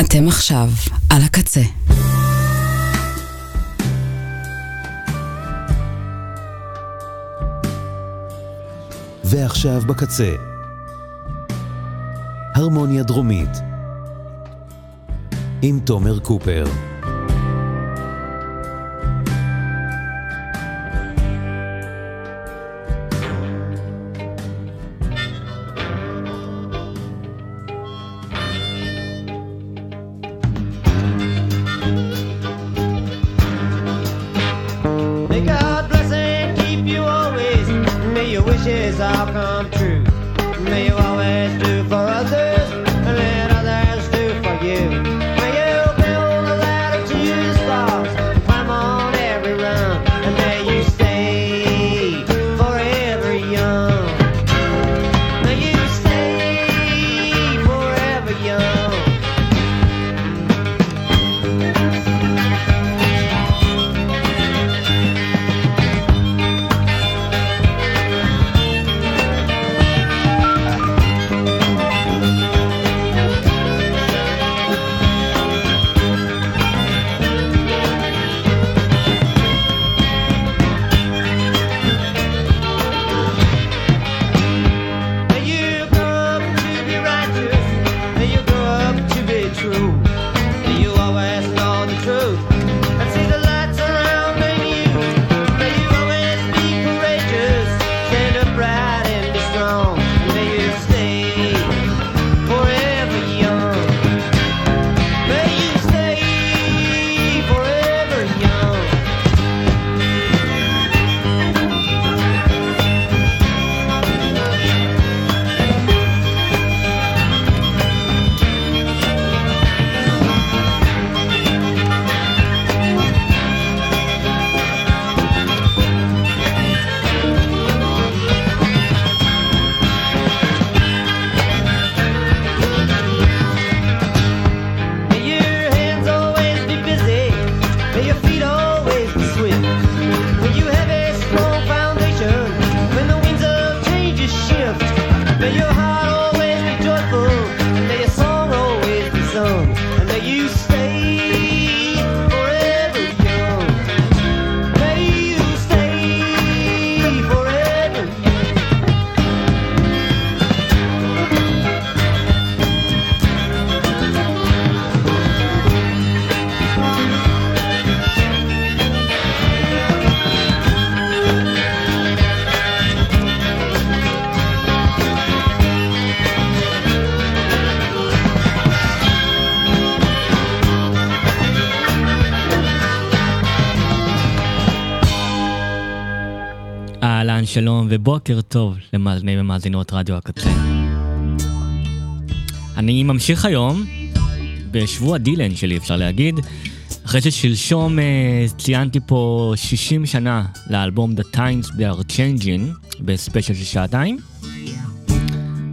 אתם עכשיו על הקצה. ועכשיו בקצה. הרמוניה דרומית עם תומר קופר. ובוקר טוב למאזיני ומאזינות רדיו הקצה. אני ממשיך היום בשבוע דילן שלי, אפשר להגיד, אחרי ששלשום אה, ציינתי פה 60 שנה לאלבום The Times They are Changing בספיישל של שעתיים.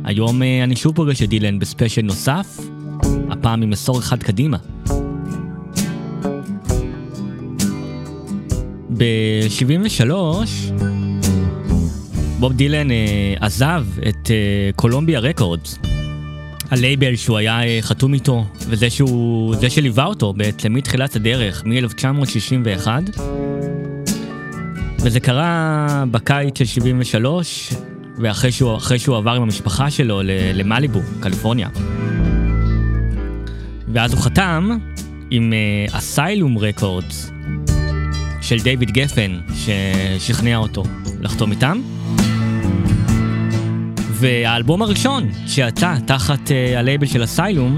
היום אה, אני שוב פוגש את דילן בספיישל נוסף, הפעם עם עשור אחד קדימה. ב-73 בוב דילן אה, עזב את אה, קולומביה רקורדס, הלייבל שהוא היה אה, חתום איתו, וזה שהוא, זה שליווה אותו בעצם מתחילת הדרך, מ-1961. וזה קרה בקיץ של 73, ואחרי שהוא, שהוא עבר עם המשפחה שלו למליבו, קליפורניה. ואז הוא חתם עם Asylum Records של דיוויד גפן, ששכנע אותו לחתום איתם. והאלבום הראשון שיצא תחת uh, הלייבל של Asylum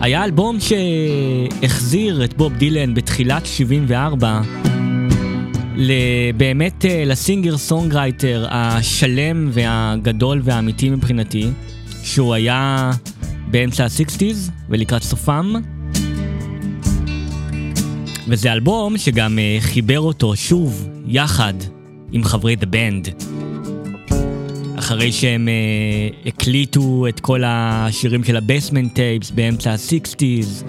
היה אלבום שהחזיר את בוב דילן בתחילת 74 באמת uh, ל singer songwriter השלם והגדול והאמיתי מבחינתי, שהוא היה באמצע ה-60's ולקראת סופם. וזה אלבום שגם uh, חיבר אותו שוב יחד עם חברי The Band. אחרי שהם uh, הקליטו את כל השירים של ה Basement Tapes באמצע ה-60's,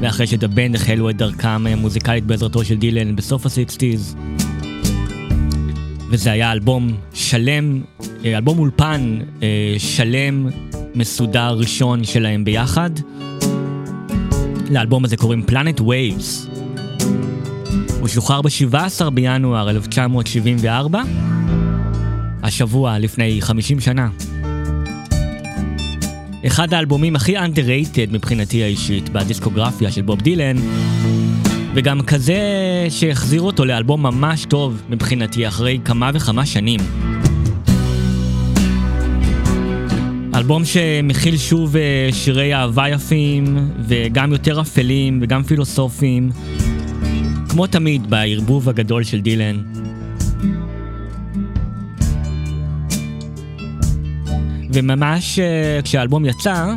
ואחרי ש The Band החלו את דרכם המוזיקלית בעזרתו של דילן בסוף ה-60's. וזה היה אלבום שלם, אה, אלבום אולפן אה, שלם מסודר ראשון שלהם ביחד. לאלבום הזה קוראים Planet Waves. הוא שוחרר ב-17 בינואר 1974, השבוע לפני 50 שנה. אחד האלבומים הכי underrated מבחינתי האישית בדיסקוגרפיה של בוב דילן, וגם כזה שהחזיר אותו לאלבום ממש טוב מבחינתי אחרי כמה וכמה שנים. אלבום שמכיל שוב אה, שירי אהבה יפים, וגם יותר אפלים וגם פילוסופיים, כמו תמיד בערבוב הגדול של דילן. וממש אה, כשהאלבום יצא,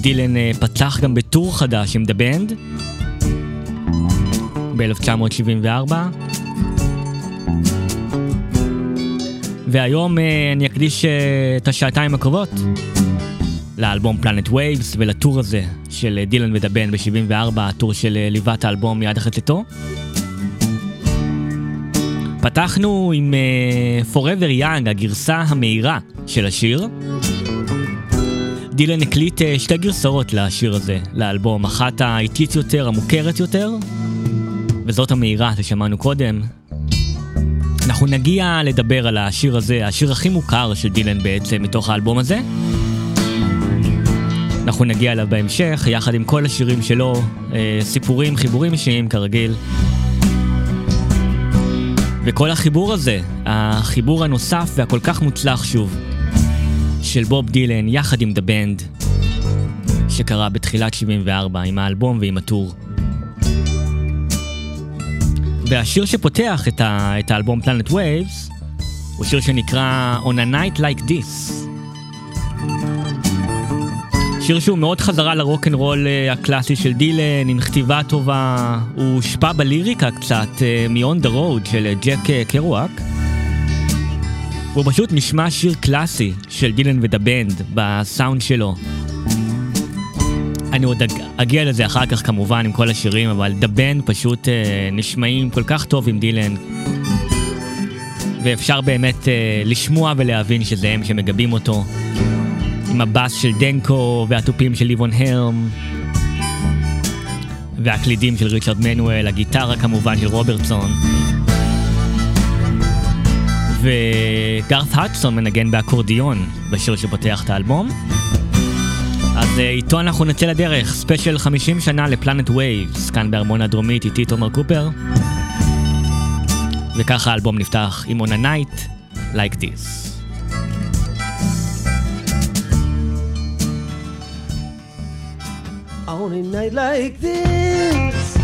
דילן אה, פתח גם בטור חדש עם The Band ב-1974. והיום אה, אני אקדיש את השעתיים הקרובות לאלבום Planet Waves ולטור הזה של דילן ו The Band ב-74, הטור שליווה את האלבום מיד אחרי צאתו. פתחנו עם uh, Forever Young, הגרסה המהירה של השיר. דילן הקליט uh, שתי גרסאות לשיר הזה, לאלבום, אחת האיטית יותר, המוכרת יותר, וזאת המהירה ששמענו קודם. אנחנו נגיע לדבר על השיר הזה, השיר הכי מוכר של דילן בעצם מתוך האלבום הזה. אנחנו נגיע אליו בהמשך, יחד עם כל השירים שלו, אה, סיפורים, חיבורים אישיים כרגיל. וכל החיבור הזה, החיבור הנוסף והכל כך מוצלח שוב, של בוב דילן יחד עם דה בנד, שקרה בתחילת 74 עם האלבום ועם הטור. והשיר שפותח את, ה- את האלבום Planet Waves הוא שיר שנקרא On a Night Like This. שיר שהוא מאוד חזרה לרוקנרול אה, הקלאסי של דילן, עם כתיבה טובה, הוא הושפע בליריקה קצת אה, מ-On the Road של אה, ג'ק קרואק. הוא פשוט נשמע שיר קלאסי של דילן ו The Band בסאונד שלו. אני עוד אגיע לזה אחר כך כמובן עם כל השירים, אבל The Band פשוט נשמעים כל כך טוב עם דילן. ואפשר באמת לשמוע ולהבין שזה הם שמגבים אותו. עם הבאס של דנקו והתופים של ליבון הלם והקלידים של ריצ'רד מנואל, הגיטרה כמובן של רוברטסון. וגארת' האדסון מנגן באקורדיון בשיר שפותח את האלבום. אז אה, איתו אנחנו נצא לדרך, ספיישל 50 שנה ל Planet Waves, כאן ברמון הדרומית איתי תומר קופר. וככה האלבום נפתח עם On a Night Like This on a night like this.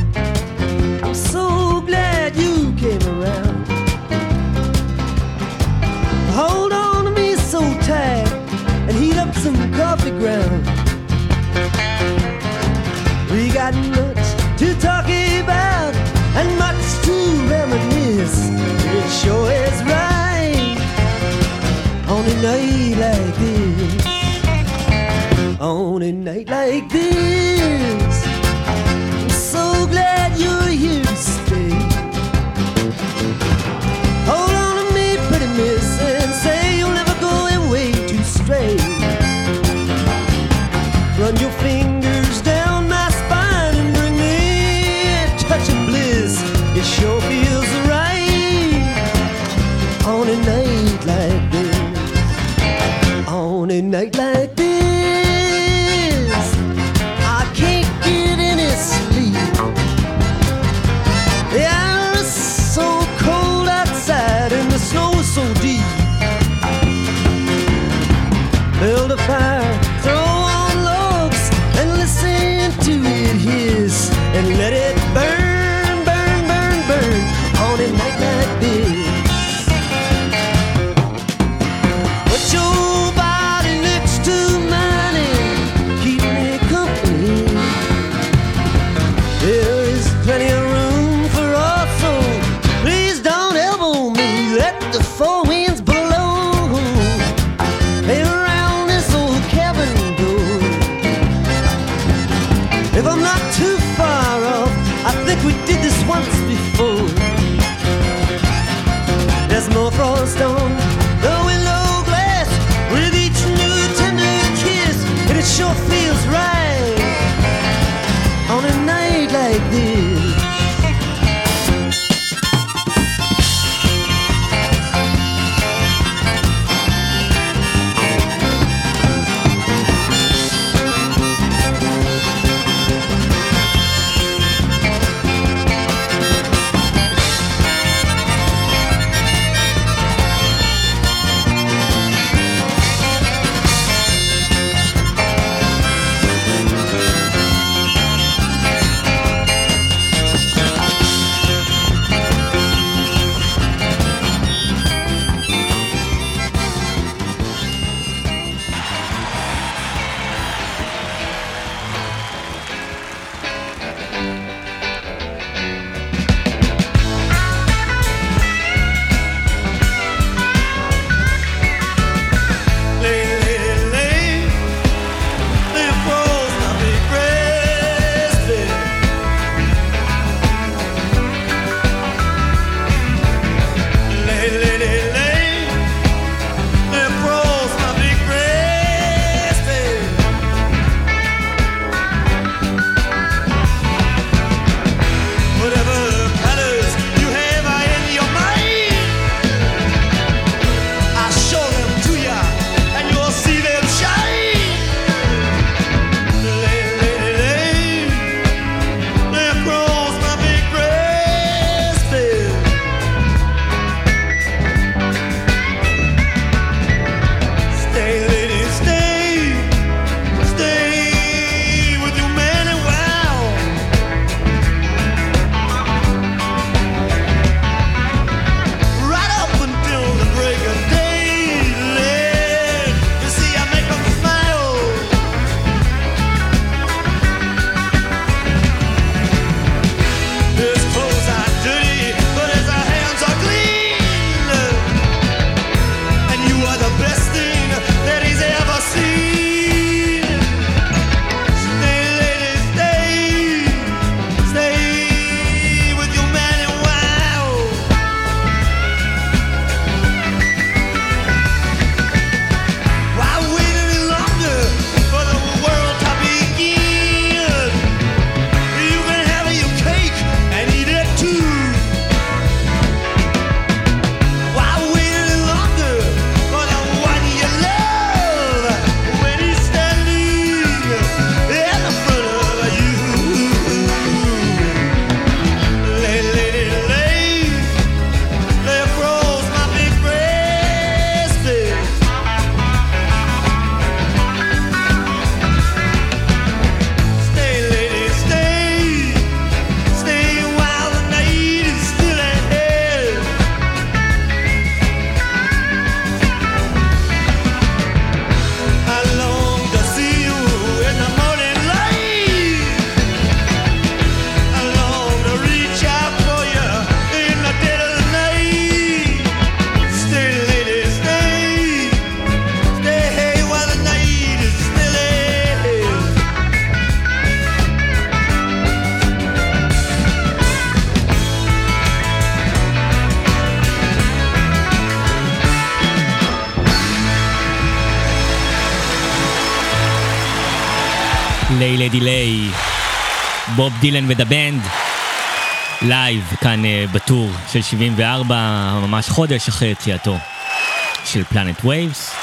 I'm so glad you came around. Hold on to me so tight and heat up some coffee ground. We got much to talk about and much to reminisce. It sure is right on a night like this on a night like this. בוב דילן ו The Band, לייב כאן אה, בטור של 74, ממש חודש אחרי יציאתו של Planet Waves.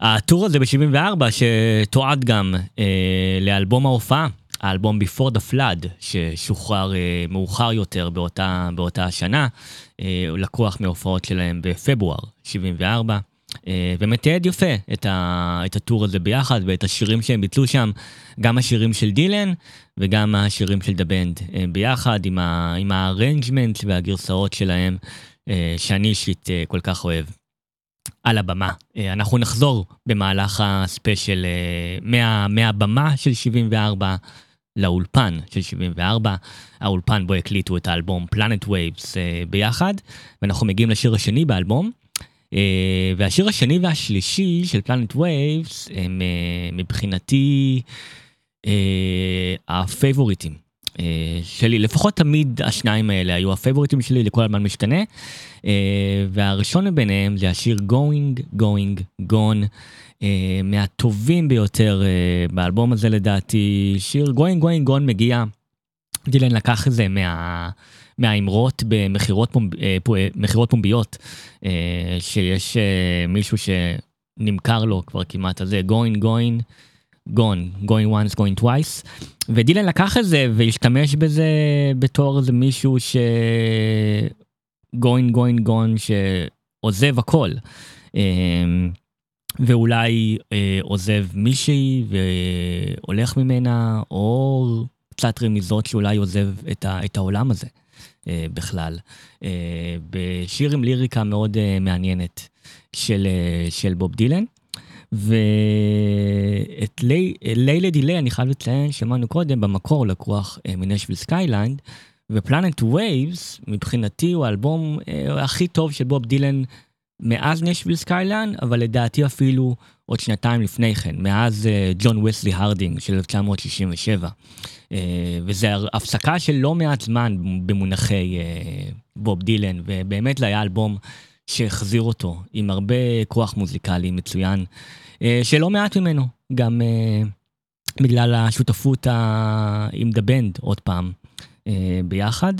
הטור הזה ב-74 שתועד גם אה, לאלבום ההופעה, האלבום Before the Flood, ששוחרר אה, מאוחר יותר באותה, באותה השנה, הוא לקוח מהופעות שלהם בפברואר 74. אה, ומתעד יפה את, ה, את הטור הזה ביחד ואת השירים שהם ביצעו שם, גם השירים של דילן וגם השירים של The Band אה, ביחד עם, עם ה arrangement והגרסאות שלהם, אה, שאני אישית אה, כל כך אוהב. על הבמה. אה, אנחנו נחזור במהלך הספיישל אה, מה, מהבמה של 74 לאולפן של 74, האולפן בו הקליטו את האלבום Planet Waves ביחד, ואנחנו מגיעים לשיר השני באלבום. אה, והשיר השני והשלישי של Planet Waves הם אה, מבחינתי אה, הפייבוריטים שלי, לפחות תמיד השניים האלה היו הפייבוריטים שלי לכל הזמן משתנה. והראשון מביניהם זה השיר Going, Going, Gone, אה, מהטובים ביותר אה, באלבום הזה לדעתי, שיר Going, Going, Gone מגיע, דילן לקח את זה מה... מהאמרות במכירות פומב, אה, אה, פומביות, אה, שיש מישהו שנמכר לו כבר כמעט הזה, going, going, gone, going once, going twice, ודילן לקח את זה והשתמש בזה בתור איזה מישהו ש... going, going, gone, שעוזב הכל. ואולי אה, עוזב מישהי והולך ממנה, או קצת רמיזות שאולי עוזב את, ה, את העולם הזה בכלל. אה, בשיר עם ליריקה מאוד אה, מעניינת של, אה, של בוב דילן. ואת Lay, Lady Lay אני חייב לציין, שמענו קודם, במקור לקוח אה, מ Nashville Skyline, ו Planet Waves מבחינתי הוא האלבום אה, הכי טוב של בוב דילן מאז Nashville Skyline, אבל לדעתי אפילו עוד שנתיים לפני כן, מאז אה, John Wesley Harding של 1967. אה, וזה הפסקה של לא מעט זמן במונחי אה, בוב דילן, ובאמת זה היה אלבום שהחזיר אותו עם הרבה כוח מוזיקלי מצוין, אה, שלא מעט ממנו, גם אה, בגלל השותפות. עם The Band, עוד פעם, אה, ביחד.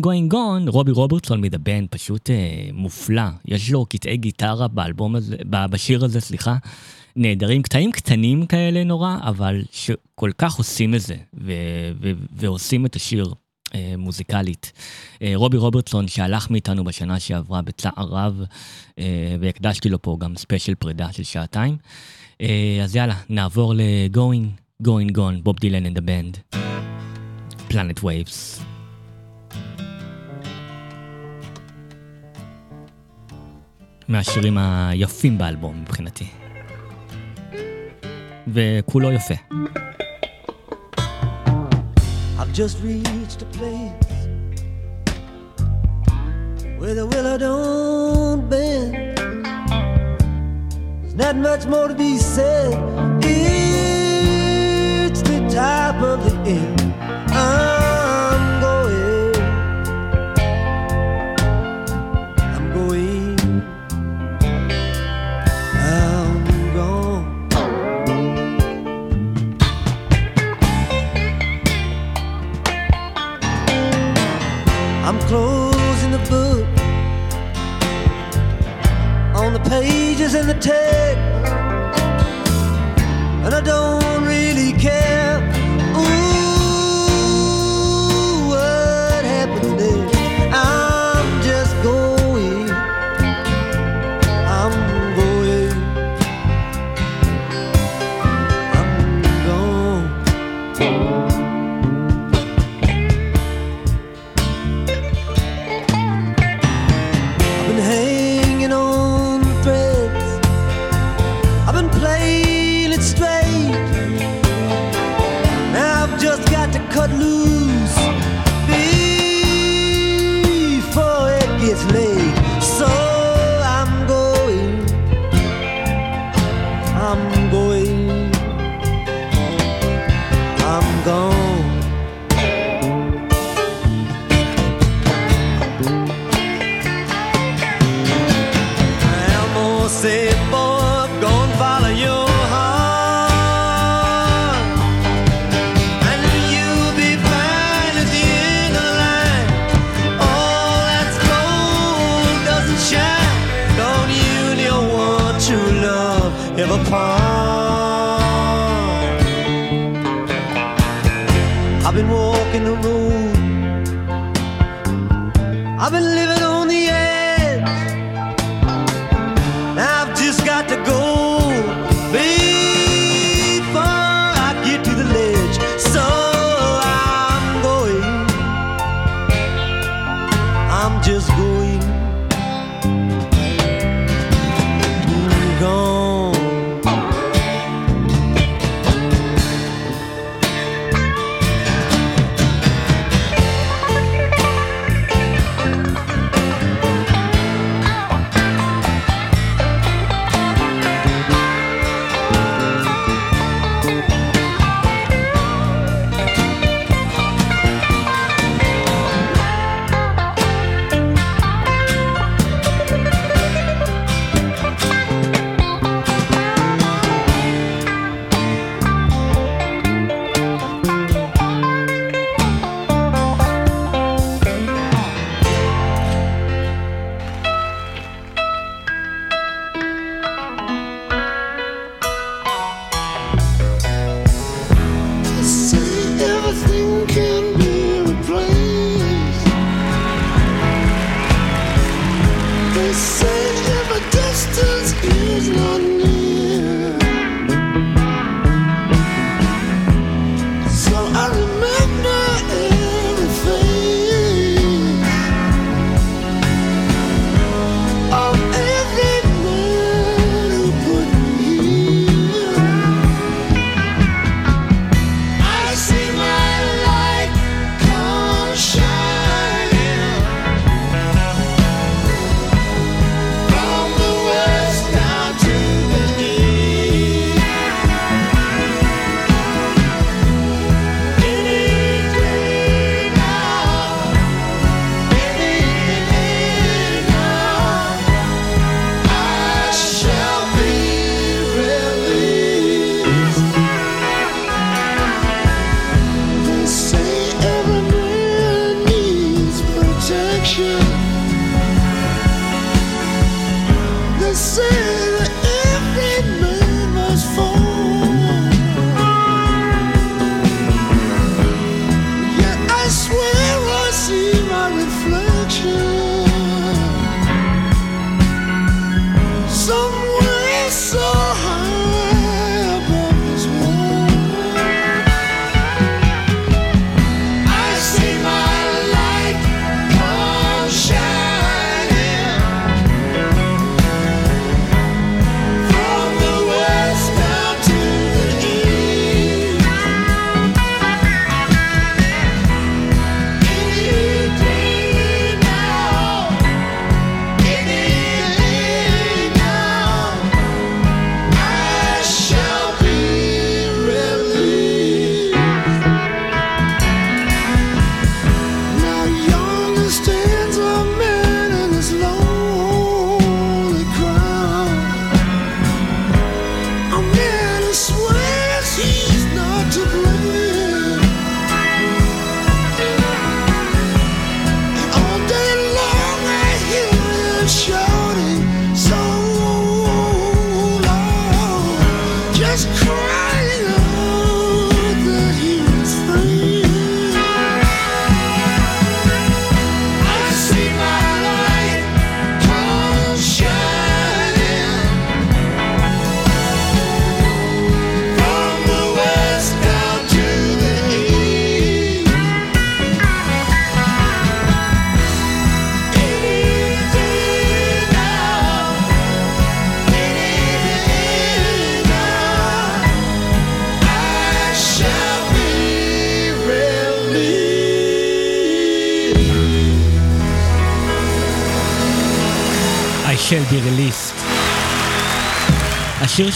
Going, Gone, רובי רוברטסון מ The Band פשוט אה, מופלא. יש לו קטעי גיטרה באלבום הזה, בשיר הזה, סליחה, נהדרים, קטעים קטנים כאלה נורא, אבל שכל כך עושים את זה, ו- ו- ועושים את השיר אה, מוזיקלית. אה, רובי רוברטסון שהלך מאיתנו בשנה שעברה בצער רב, אה, והקדשתי לו פה גם ספיישל פרידה של שעתיים. אה, אז יאללה, נעבור ל-Going, Going Gone, בוב דילן the band. Planet Waves. מהשירים היפים באלבום מבחינתי. וכולו יפה. I've just reached a place where the willow don't bend. There's not much more to be said. It's the top of the end. I'm going. I'm going. I'm gone. I'm closing the book on the pages and the text, and I don't really care.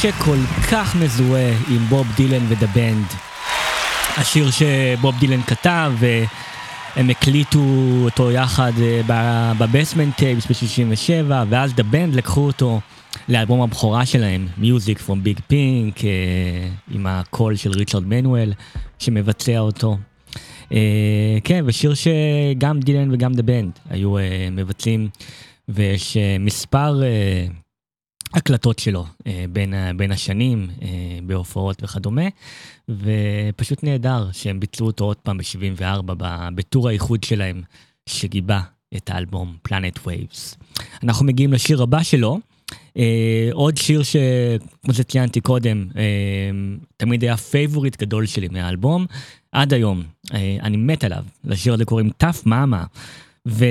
שכל כך מזוהה עם בוב דילן ו The Band. השיר שבוב דילן כתב והם הקליטו אותו יחד אה, ב Basement Tapes ב-67 ואז The Band לקחו אותו לאלבום הבכורה שלהם, Music from Big Pink, אה, עם הקול של ריצ'רד מנואל שמבצע אותו. אה, כן, ושיר שגם דילן וגם The Band היו מבצעים, ויש מספר הקלטות שלו אה, בין, בין השנים, אה, בהופעות וכדומה, ופשוט נהדר שהם ביצעו אותו עוד פעם ב-74 ב- בטור האיחוד שלהם, שגיבה את האלבום Planet Waves. אנחנו מגיעים לשיר הבא שלו, אה, עוד שיר שכמו שציינתי קודם, תמיד היה פייבוריט גדול שלי מהאלבום, עד היום, אני מת עליו, לשיר הזה קוראים Tough Mama, ו...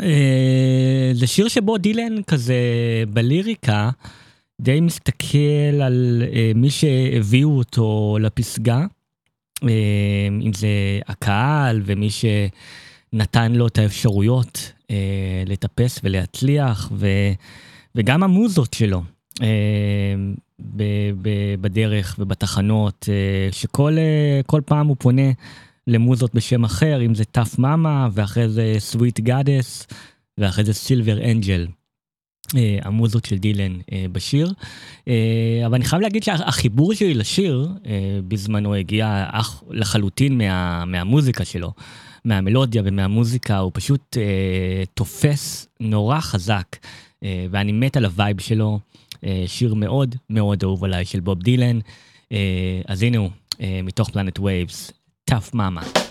אה, זה שיר שבו דילן כזה בליריקה די מסתכל על אה, מי שהביאו אותו לפסגה, אה, אם זה הקהל ומי שנתן לו את האפשרויות לטפס ולהצליח, ו, וגם המוזות שלו. בדרך ובתחנות, שכל, כל פעם הוא פונה למוזות בשם אחר, אם זה Tough Mama, ואחרי זה Sweet Goddess, ואחרי זה Silver Angel. אה, המוזות של דילן אה, בשיר. אה, אבל אני חייב להגיד שהחיבור שלי לשיר אה, בזמנו הגיע אך לחלוטין מה, מהמוזיקה שלו, מהמלודיה ומהמוזיקה, הוא פשוט אה, תופס נורא חזק, אה, ואני מת על ה vibe שלו. אה, שיר מאוד מאוד אהוב עליי של בוב דילן. אה, אז הנה הוא, אה, מתוך פלנט וייבס, טאף מאמה.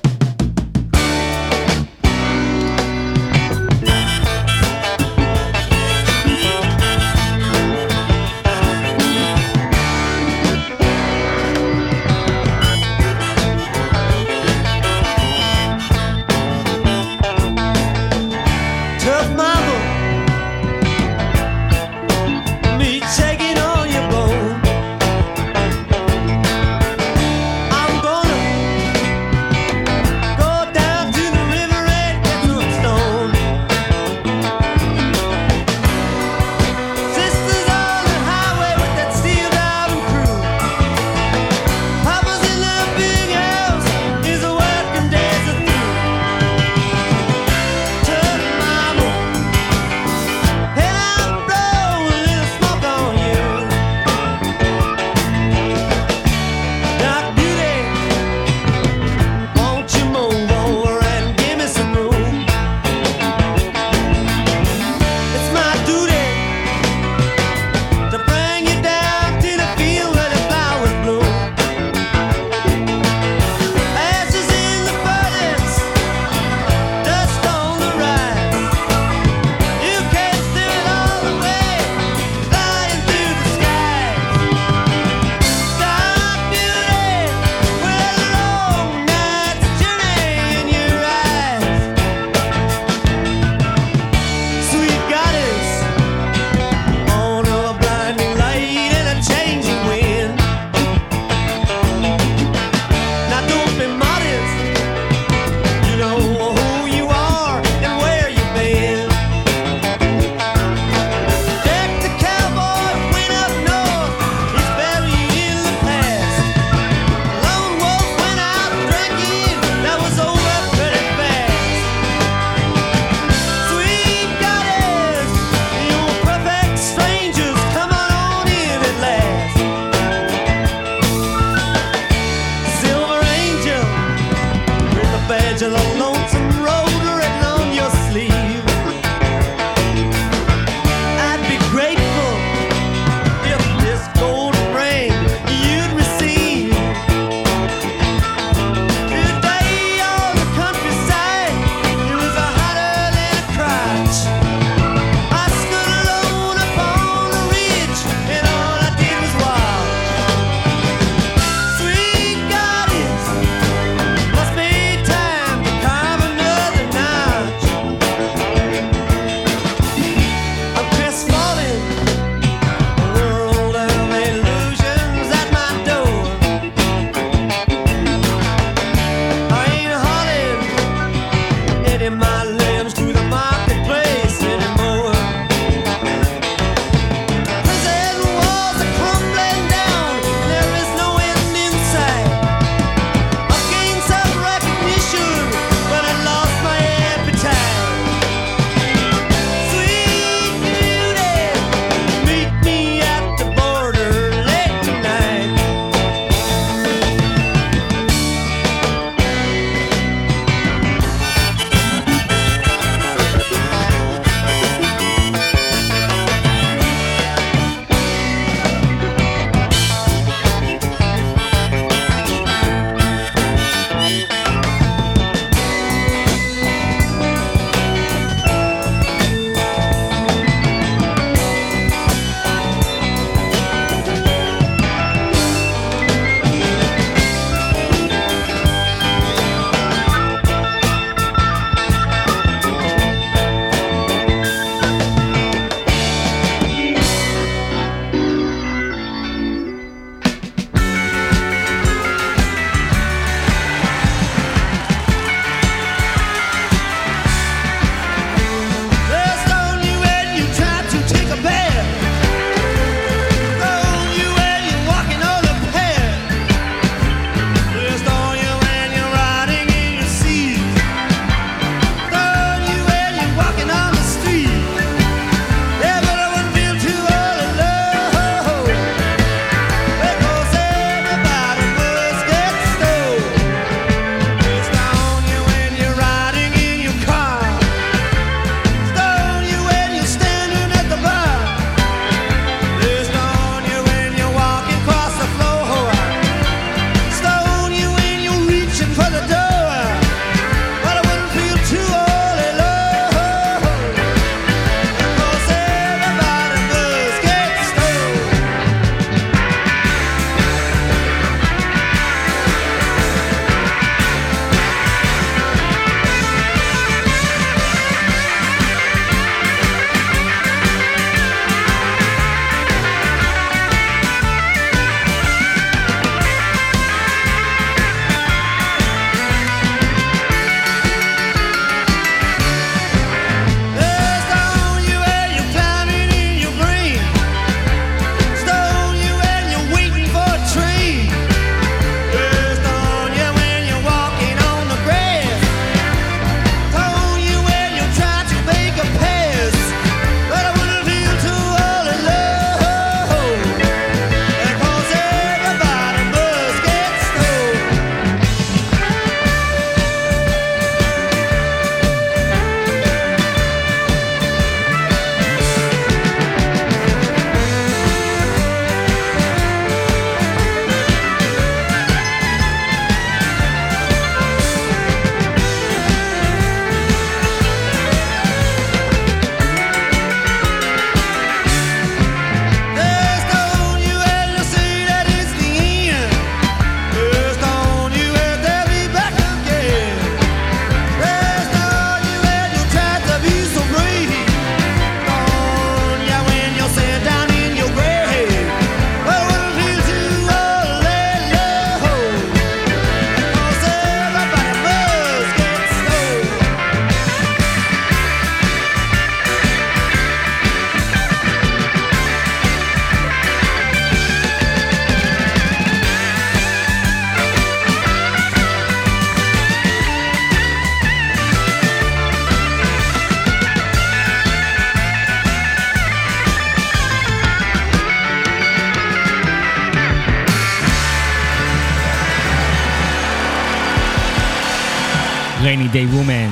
Rainy Day Woman,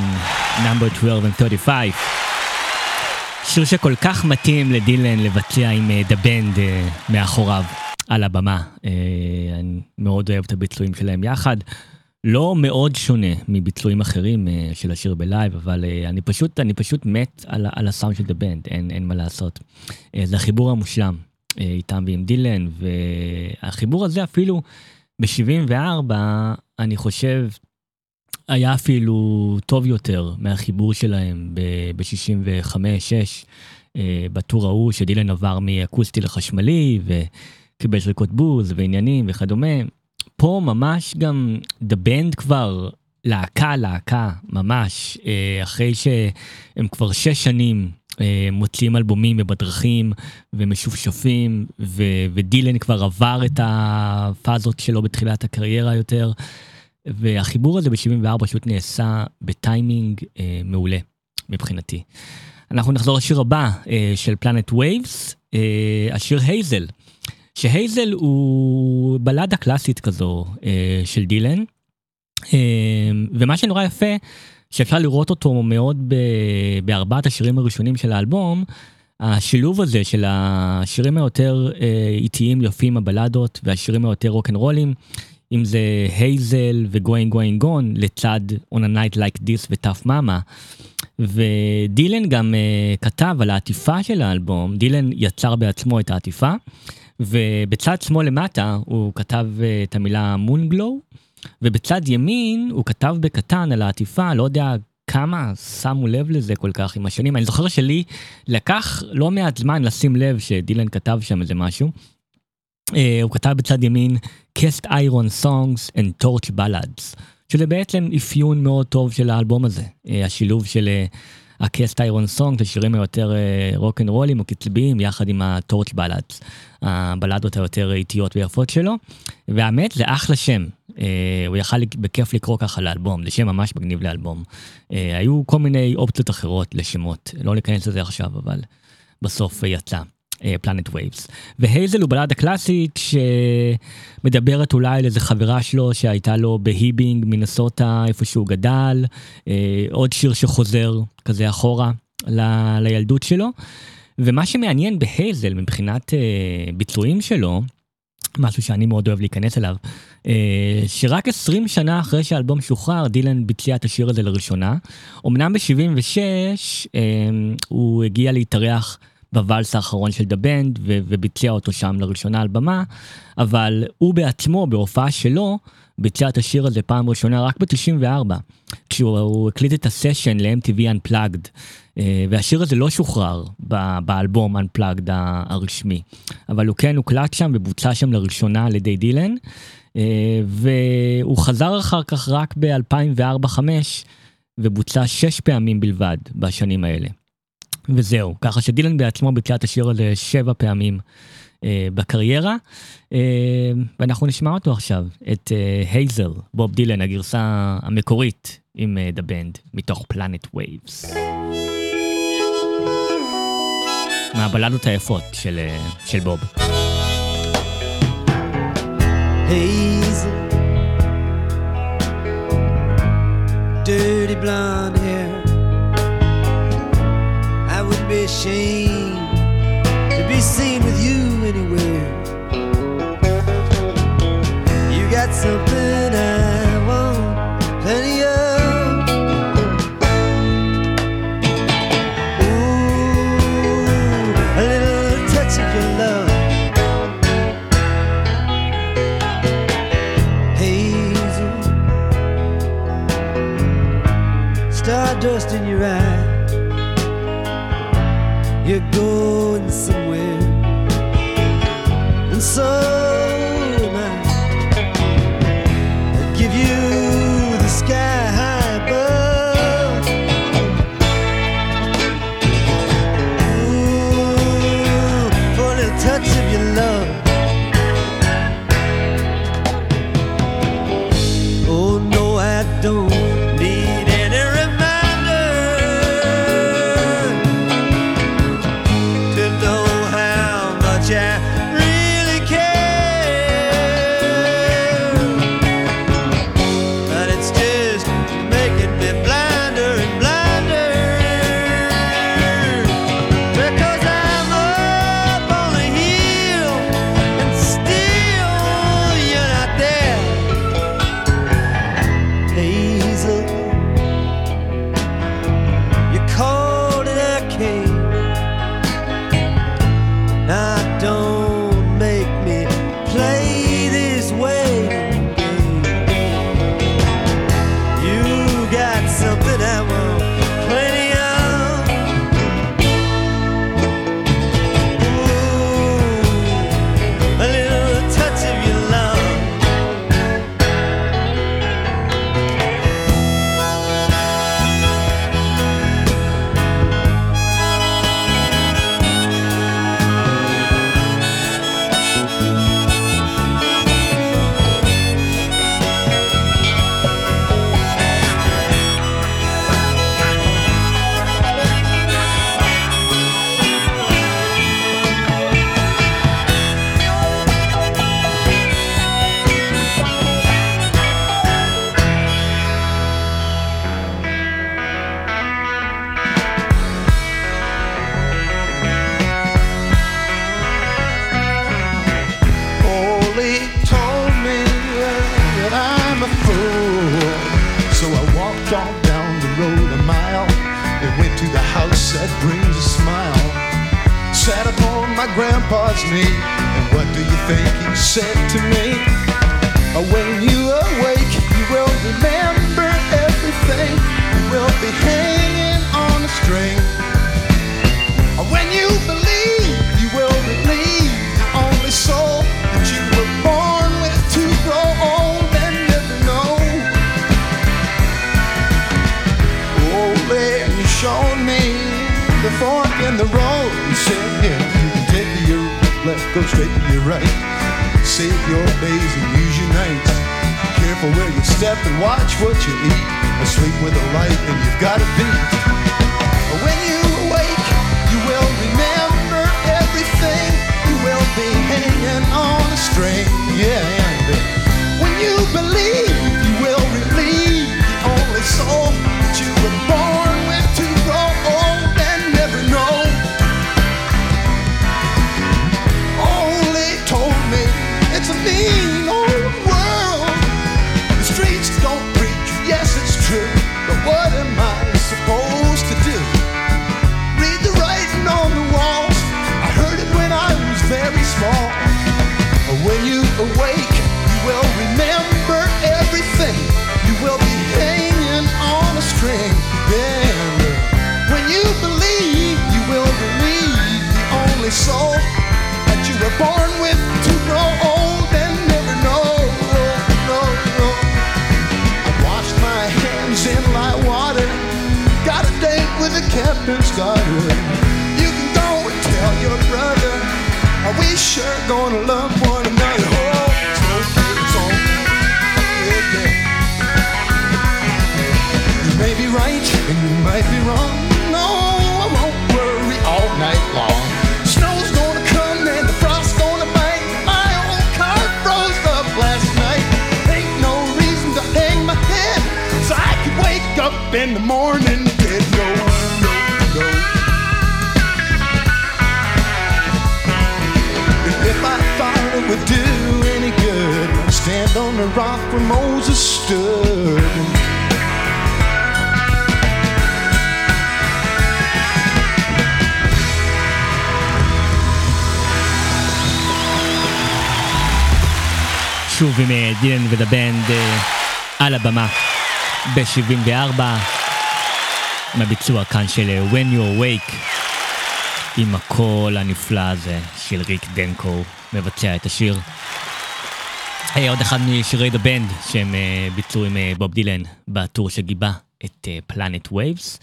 number 12 and 35. שיר שכל כך מתאים לדילן לבצע עם אה, The Band אה, מאחוריו על הבמה. אה, אני מאוד אוהב את הביצועים שלהם יחד. לא מאוד שונה מביצועים אחרים אה, של השיר בלייב, אבל אה, אני פשוט, אני פשוט מת על, על הסאונד של The Band, אין, אין מה לעשות. אה, זה החיבור המושלם אה, איתם ועם דילן, והחיבור הזה אפילו ב-74, אני חושב, היה אפילו טוב יותר מהחיבור שלהם ב-65-6, בטור ההוא שדילן עבר מאקוסטי לחשמלי וקיבל שריקות בוז ועניינים וכדומה. פה ממש גם The Band כבר להקה להקה ממש אה, אחרי שהם כבר שש שנים אה, מוציאים אלבומים ובדרכים ומשופשפים ו- ודילן כבר עבר את הפאזות שלו בתחילת הקריירה יותר. והחיבור הזה ב-74 פשוט נעשה בטיימינג אה, מעולה מבחינתי. אנחנו נחזור לשיר הבא אה, של Planet Waves, אה, השיר Hazel. ש Hazel הוא בלדה קלאסית כזו אה, של דילן, אה, ומה שנורא יפה, שאפשר לראות אותו מאוד ב, בארבעת השירים הראשונים של האלבום, השילוב הזה של השירים היותר אה, איטיים יפים הבלדות והשירים היותר רוקנרולים, אם זה הייזל ו-going going gone לצד on a night like this ו-tough mama. ודילן גם uh, כתב על העטיפה של האלבום, דילן יצר בעצמו את העטיפה, ובצד שמאל למטה הוא כתב uh, את המילה מונגלו, ובצד ימין הוא כתב בקטן על העטיפה, לא יודע כמה שמו לב לזה כל כך עם השנים. אני זוכר שלי לקח לא מעט זמן לשים לב שדילן כתב שם איזה משהו. Uh, הוא כתב בצד ימין cast iron songs and torch ballads, שזה בעצם אפיון מאוד טוב של האלבום הזה, uh, השילוב של ה-cast iron songs, השירים היותר רוק אנד רולים או קצביים, יחד עם ה-torch ballads, הבלדות היותר איטיות ויפות שלו, והאמת זה אחלה שם, uh, הוא יכל בכיף לקרוא ככה לאלבום, זה שם ממש מגניב לאלבום. Uh, היו כל מיני אופציות אחרות לשמות, לא ניכנס לזה עכשיו, אבל בסוף יצא. Planet Waves. והייזל הוא בלדה קלאסית שמדברת אולי על איזה חברה שלו שהייתה לו בהיבינג, מינסוטה, איפה שהוא גדל, אה, עוד שיר שחוזר כזה אחורה ל- לילדות שלו. ומה שמעניין בהייזל מבחינת אה, ביצועים שלו, משהו שאני מאוד אוהב להיכנס אליו, אה, שרק 20 שנה אחרי שהאלבום שוחרר, דילן ביצע את השיר הזה לראשונה. אמנם ב-76 אה, הוא הגיע להתארח בוואלס האחרון של דה בנד וביצע אותו שם לראשונה על במה, אבל הוא בעצמו בהופעה שלו ביצע את השיר הזה פעם ראשונה רק ב-94, כשהוא הקליט את הסשן ל-MTV Unplugged, אה, והשיר הזה לא שוחרר באלבום Unplugged הרשמי, אבל הוא כן הוקלט שם ובוצע שם לראשונה על ידי דילן, אה, והוא חזר אחר כך רק ב-2004-2005 ובוצע שש פעמים בלבד בשנים האלה. וזהו, ככה שדילן בעצמו ביצע את השיר הזה שבע פעמים אה, בקריירה, אה, ואנחנו נשמע אותו עכשיו, את אה, הייזל, בוב דילן, הגרסה המקורית עם The uh, Band, מתוך Planet Waves. מהבלדות היפות של, uh, של בוב. Hazel, dirty blonde hair. Would be ashamed to be seen with you anywhere. You got something I Be right and you might be wrong. No, I won't worry all night long. Snow's gonna come and the frost's gonna bite. My old car froze up last night. Ain't no reason to hang my head, so I could wake up in the morning dead. No, no, no. If I thought it would do any good, stand on the rock where Moses stood. שוב עם אה, דילן ו The Band אה, על הבמה ב-74 עם הביצוע כאן של אה, When You Awake עם הקול הנפלא הזה של ריק דנקו מבצע את השיר. אה, עוד אחד משירי The Band שהם ביצעו עם בוב דילן ב tour שגיבה את Planet Waves.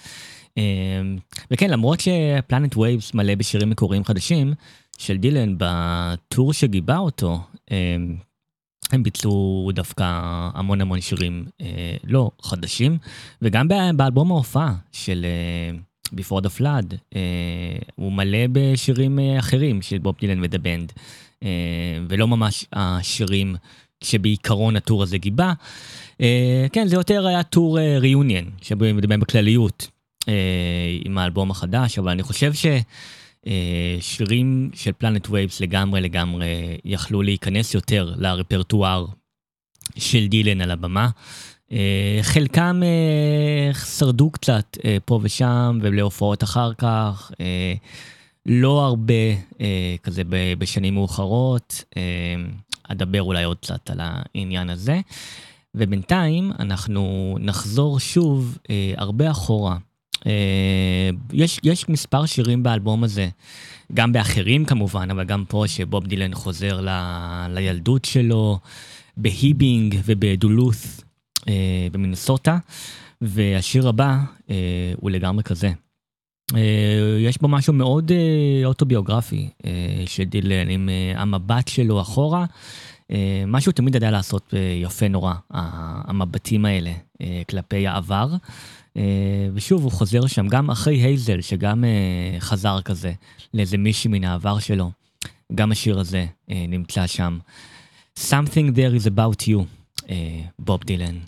וכן למרות ש Planet Waves מלא בשירים מקוריים חדשים של דילן בטור שגיבה אותו הם ביצעו דווקא המון המון שירים אה, לא חדשים, וגם באלבום ההופעה של אה, Before the Flood, אה, הוא מלא בשירים אה, אחרים של בוב דילן ודה בנד, אה, ולא ממש השירים שבעיקרון הטור הזה גיבה. אה, כן, זה יותר היה טור ריוניון, שמדבר בכלליות אה, עם האלבום החדש, אבל אני חושב ש... אה, שירים של פלנט וייבס לגמרי לגמרי יכלו להיכנס יותר לרפרטואר של דילן על הבמה. אה, חלקם אה, שרדו קצת אה, פה ושם ולהופעות אחר כך, אה, לא הרבה אה, כזה בשנים מאוחרות, אה, אדבר אולי עוד קצת על העניין הזה. ובינתיים אנחנו נחזור שוב אה, הרבה אחורה. אה, יש, יש מספר שירים באלבום הזה, גם באחרים כמובן, אבל גם פה שבוב דילן חוזר ל, לילדות שלו, בהיבינג ובדולות' אה, במינסוטה, והשיר הבא אה, הוא לגמרי כזה. אה, יש בו משהו מאוד אה, אוטוביוגרפי אה, של דילן עם אה, המבט שלו אחורה. אה, מה שהוא תמיד ידע לעשות אה, יפה נורא, המבטים האלה אה, כלפי העבר. אה, ושוב, הוא חוזר שם גם אחרי הייזל, שגם אה, חזר כזה לאיזה מישהי מן העבר שלו. גם השיר הזה אה, נמצא שם. Something there is about you, בוב דילן.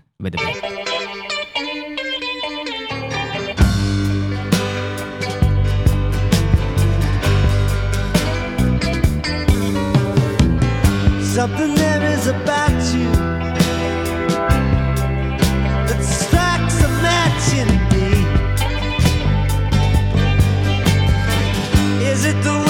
Something there is about it the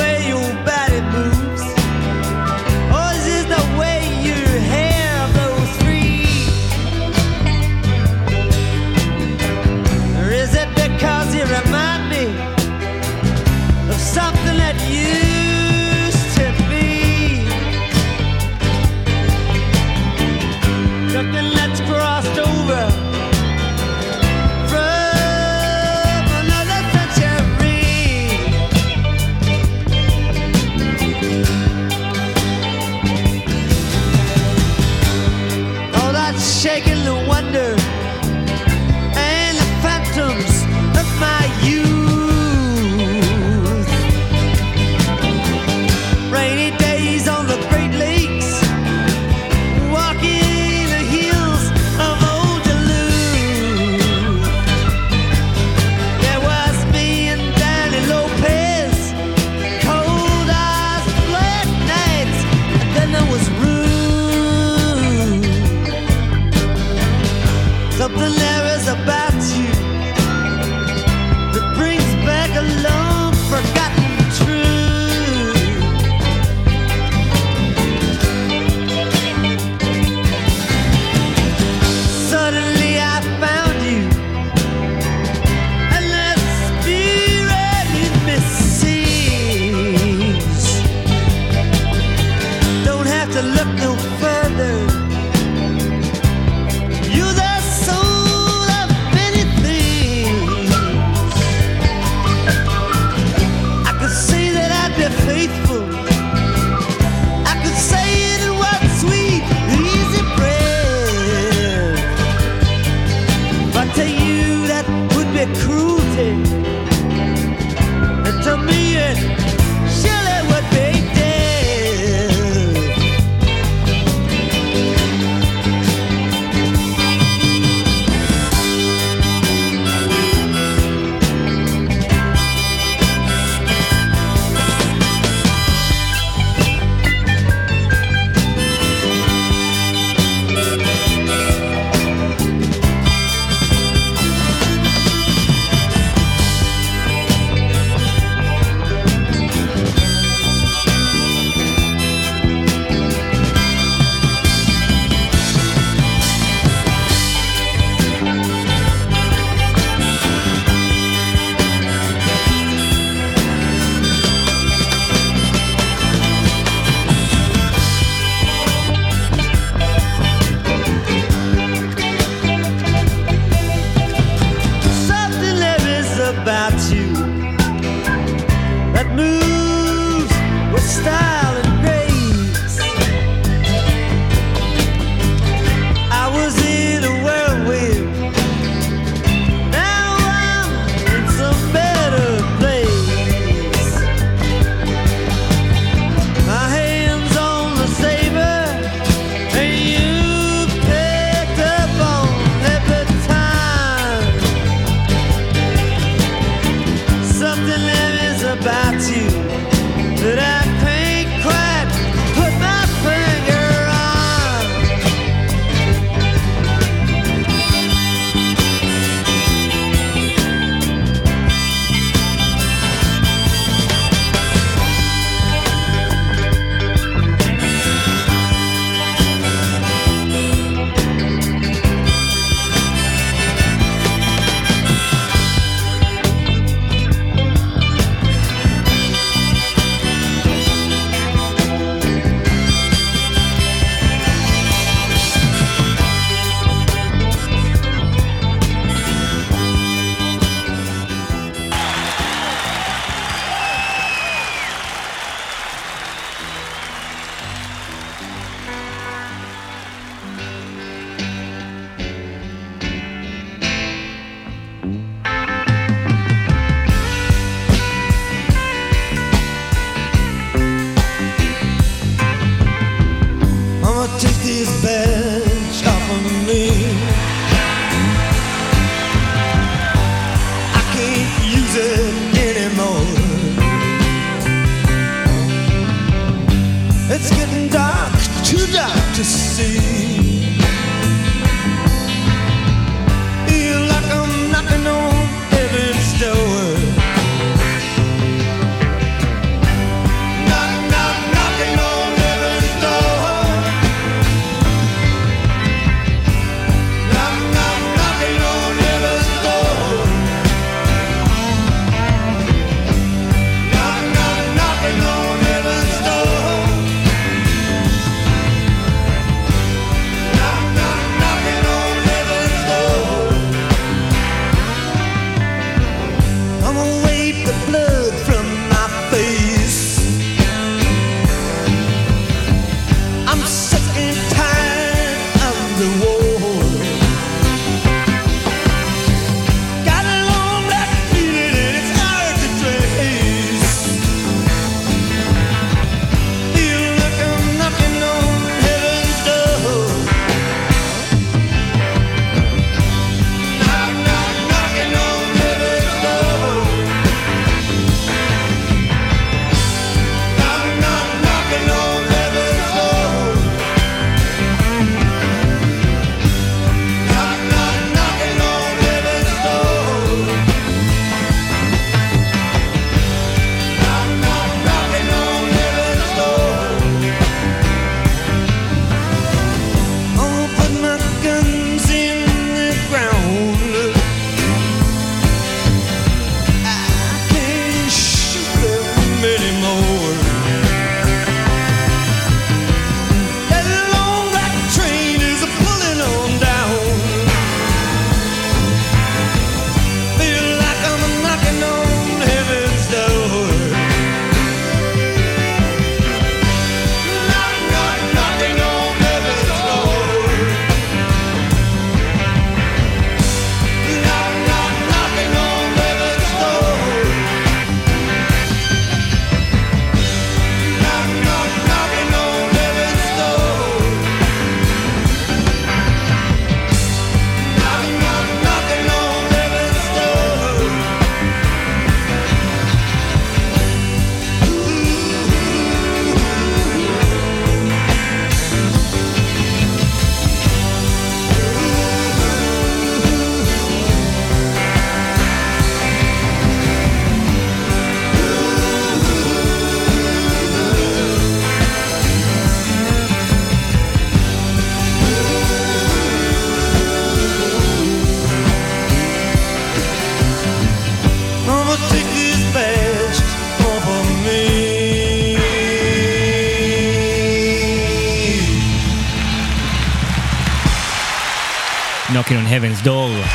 Knocking on Heaven's Door.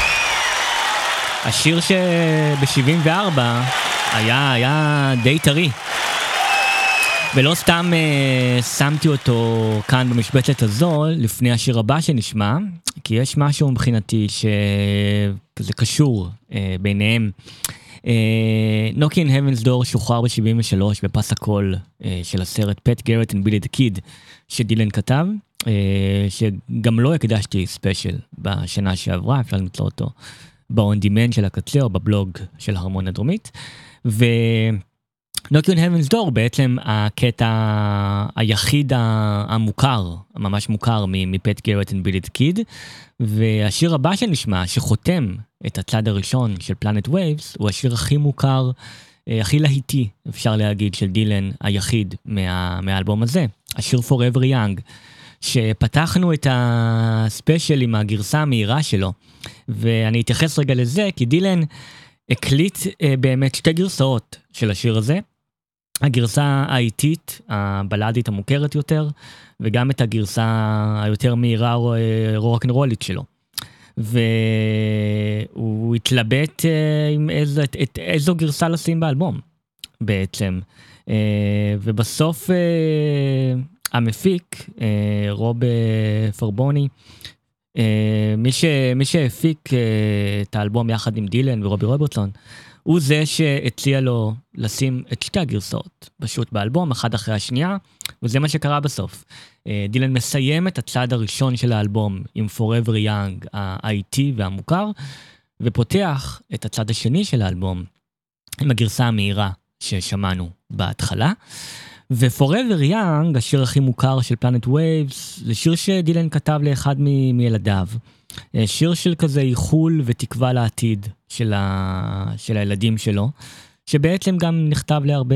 השיר שב-74 היה, היה די טרי. ולא סתם uh, שמתי אותו כאן במשבצת הזו לפני השיר הבא שנשמע, כי יש משהו מבחינתי שזה קשור uh, ביניהם. נוקי Heaven's Door שוחרר ב-73 בפס הקול uh, של הסרט פט גרט and בילי דה קיד שדילן כתב, שגם לו הקדשתי ספיישל בשנה שעברה, אפשר למצוא אותו ב-on demand של הקצה או בבלוג של הרמוניה הדרומית. ו... Knockin' on Heaven's Door בעצם הקטע היחיד המוכר, ממש מוכר מ Pat Garrett and Billy the Kid, והשיר הבא שנשמע, שחותם את הצד הראשון של Planet Waves, הוא השיר הכי מוכר, אה, הכי להיטי, אפשר להגיד, של דילן היחיד מה, מהאלבום הזה, השיר Forever Young, שפתחנו את הספיישל עם הגרסה המהירה שלו, ואני אתייחס רגע לזה, כי דילן הקליט אה, באמת שתי גרסאות של השיר הזה. הגרסה האיטית, הבלאדית המוכרת יותר, וגם את הגרסה היותר מהירה אה, רוקנרולית שלו. והוא התלבט אה, עם איזו, את, את, איזו גרסה לשים באלבום בעצם. אה, ובסוף אה, המפיק, אה, רוב פרבוני, אה, מי, ש, מי שהפיק אה, את האלבום יחד עם דילן ורובי רוברטסון, הוא זה שהציע לו לשים את שתי הגרסאות פשוט באלבום, אחת אחרי השנייה, וזה מה שקרה בסוף. אה, דילן מסיים את הצעד הראשון של האלבום עם Forever Young האיטי והמוכר, ופותח את הצד השני של האלבום עם הגרסה המהירה ששמענו בהתחלה. ו-Forever Young, השיר הכי מוכר של פלנט וייבס, זה שיר שדילן כתב לאחד מ- מילדיו. אה, שיר של כזה איחול ותקווה לעתיד של, ה... של הילדים שלו, שבעצם גם נכתב להרבה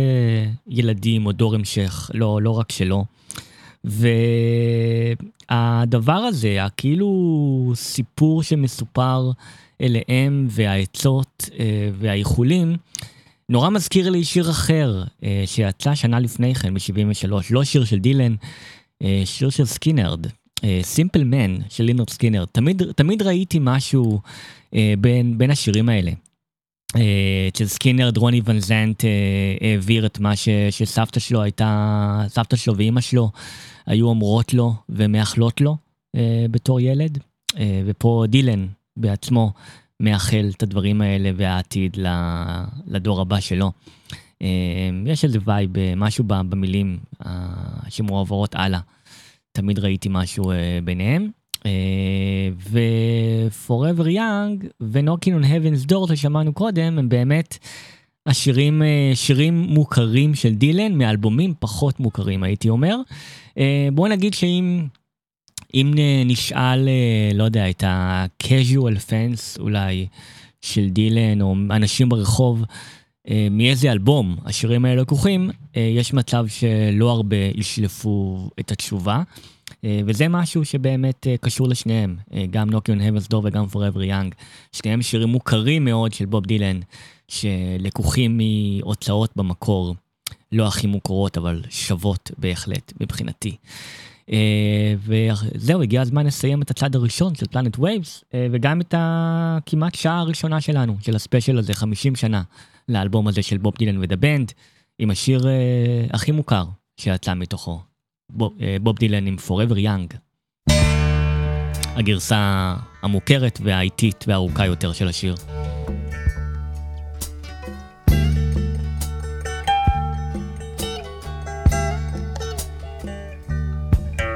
ילדים או דור המשך, לא, לא רק שלו. והדבר הזה, הכאילו סיפור שמסופר אליהם והעצות אה, והאיחולים, נורא מזכיר לי שיר אחר אה, שיצא שנה לפני כן, ב-73, לא שיר של דילן, שיר של סקינרד, Simple Man של לינרד סקינר, תמיד, תמיד ראיתי משהו uh, בין, בין השירים האלה. Uh, אצל סקינר רוני ון זנט uh, העביר את מה ש, שסבתא שלו הייתה, סבתא שלו ואימא שלו היו אומרות לו ומאחלות לו uh, בתור ילד, uh, ופה דילן בעצמו מאחל את הדברים האלה והעתיד לדור הבא שלו. Uh, יש איזה וייב, משהו במילים uh, שמועברות הלאה. תמיד ראיתי משהו ביניהם. ו-Forever Young ו-Knocking on Heaven's Door ששמענו קודם הם באמת השירים, שירים מוכרים של דילן מאלבומים פחות מוכרים הייתי אומר. Uh, בוא נגיד שאם אם נשאל, uh, לא יודע, את ה-casual fans אולי של דילן או אנשים ברחוב, uh, מאיזה אלבום השירים האלה לקוחים, uh, יש מצב שלא הרבה ישלפו את התשובה. אה, וזה משהו שבאמת אה, קשור לשניהם, אה, גם נוקיון Heaven's Door וגם Forever Young. שניהם שירים מוכרים מאוד של בוב דילן, שלקוחים מהוצאות במקור, לא הכי מוכרות, אבל שוות בהחלט, מבחינתי. וזהו, הגיע הזמן לסיים את הצד הראשון של Planet Waves, וגם את הכמעט שעה הראשונה שלנו, של הספיישל הזה, 50 שנה לאלבום הזה של בוב דילן ו The Band, עם השיר הכי מוכר שיצא מתוכו, בוב, אה, בוב דילן עם Forever Young. הגרסה המוכרת והאיטית והארוכה יותר של השיר.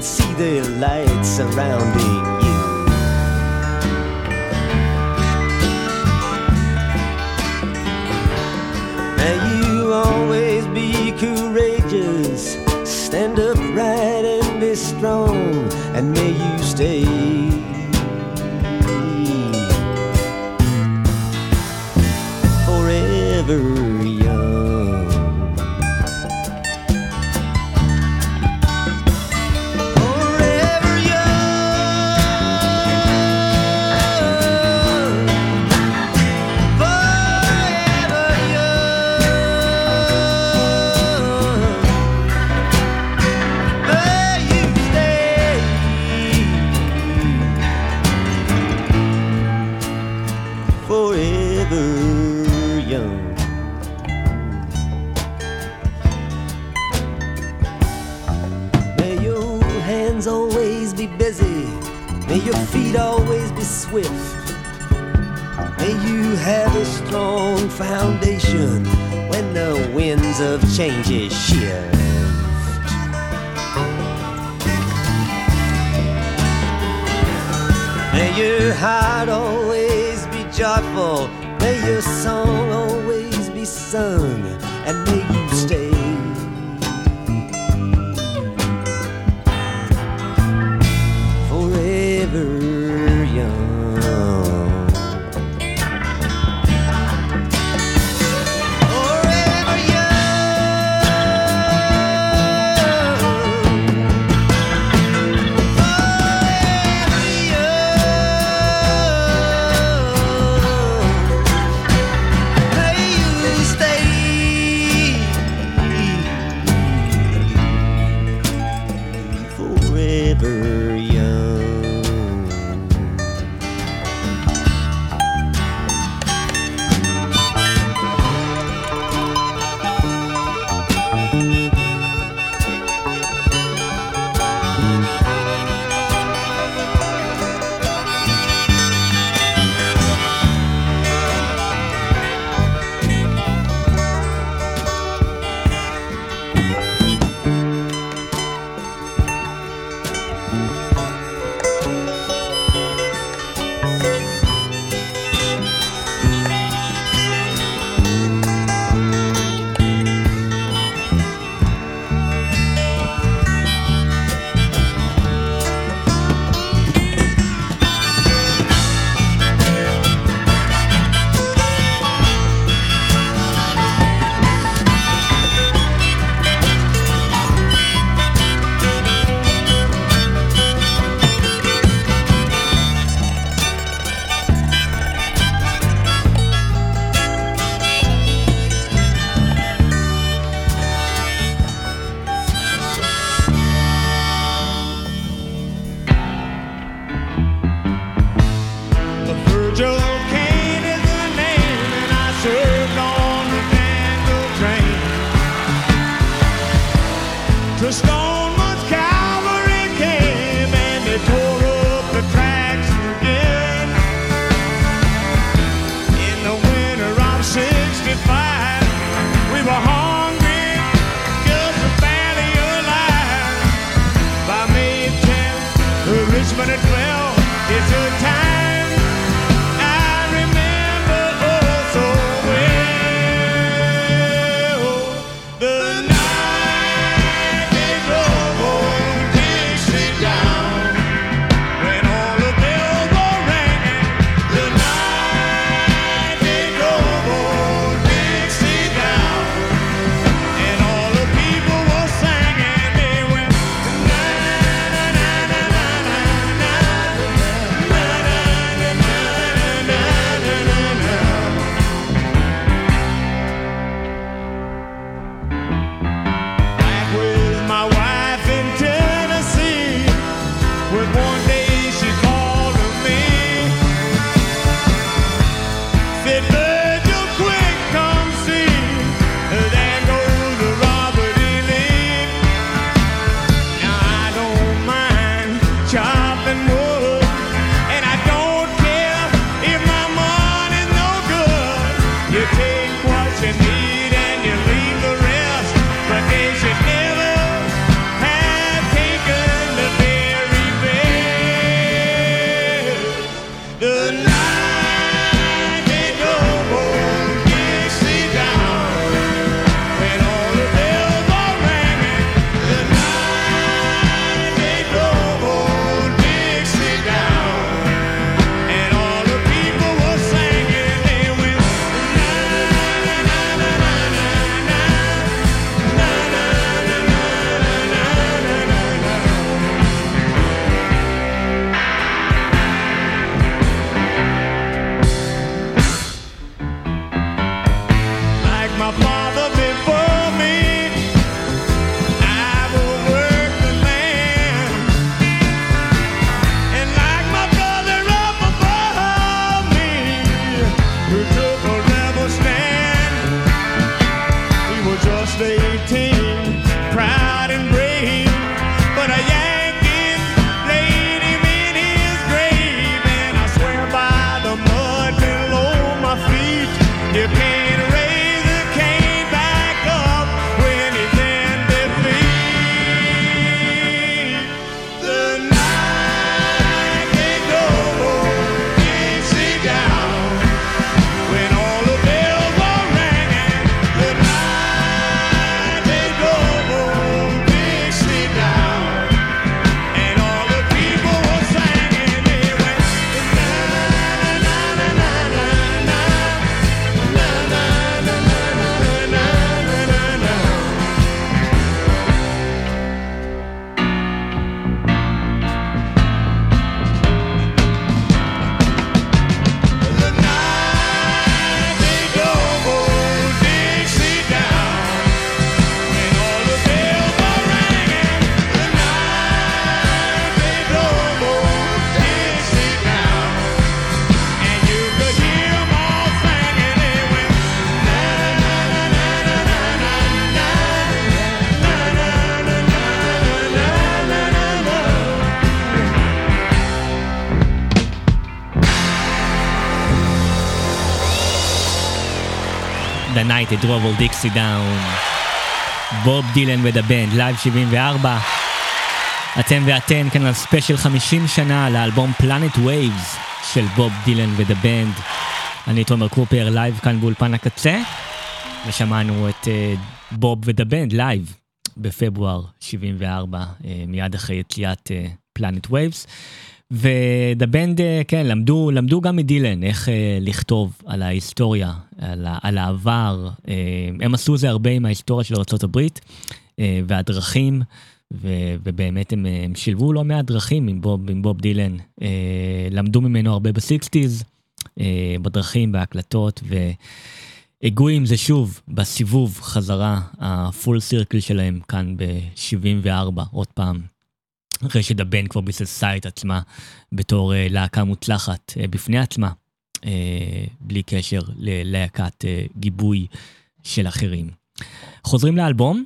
and see the light surrounding you. May you always be courageous, stand upright and be strong, and may you stay. Forever. have a strong foundation when the winds of change is shift. May your heart always be joyful, may your song always be sung, and may they take. Drove Old Dixie Down. בוב דילן ו The Band, לייב 74. אתם ואתן כאן על ספיישל 50 שנה לאלבום Planet Waves של בוב דילן ו The Band. אני תומר קופר, לייב כאן באולפן הקצה, ושמענו את אה, בוב ו The Band לייב בפברואר 74, אה, מיד אחרי יציאת Planet Waves. ו The Band, אה, כן, למדו, למדו גם מדילן איך אה, לכתוב על ההיסטוריה, על, על העבר. אה, הם עשו זה הרבה עם ההיסטוריה של ארה"ב אה, והדרכים, ו, ובאמת הם, הם שילבו לא מעט דרכים עם בוב, עם בוב דילן. אה, למדו ממנו הרבה בסיקסטיז, אה, בדרכים, בהקלטות, והגו עם זה שוב בסיבוב חזרה, הפול סירקל שלהם כאן ב-74, עוד פעם. אחרי שדבן כבר ביססה את עצמה בתור אה, להקה מוצלחת אה, בפני עצמה, אה, בלי קשר ללהקת גיבוי של אחרים. חוזרים לאלבום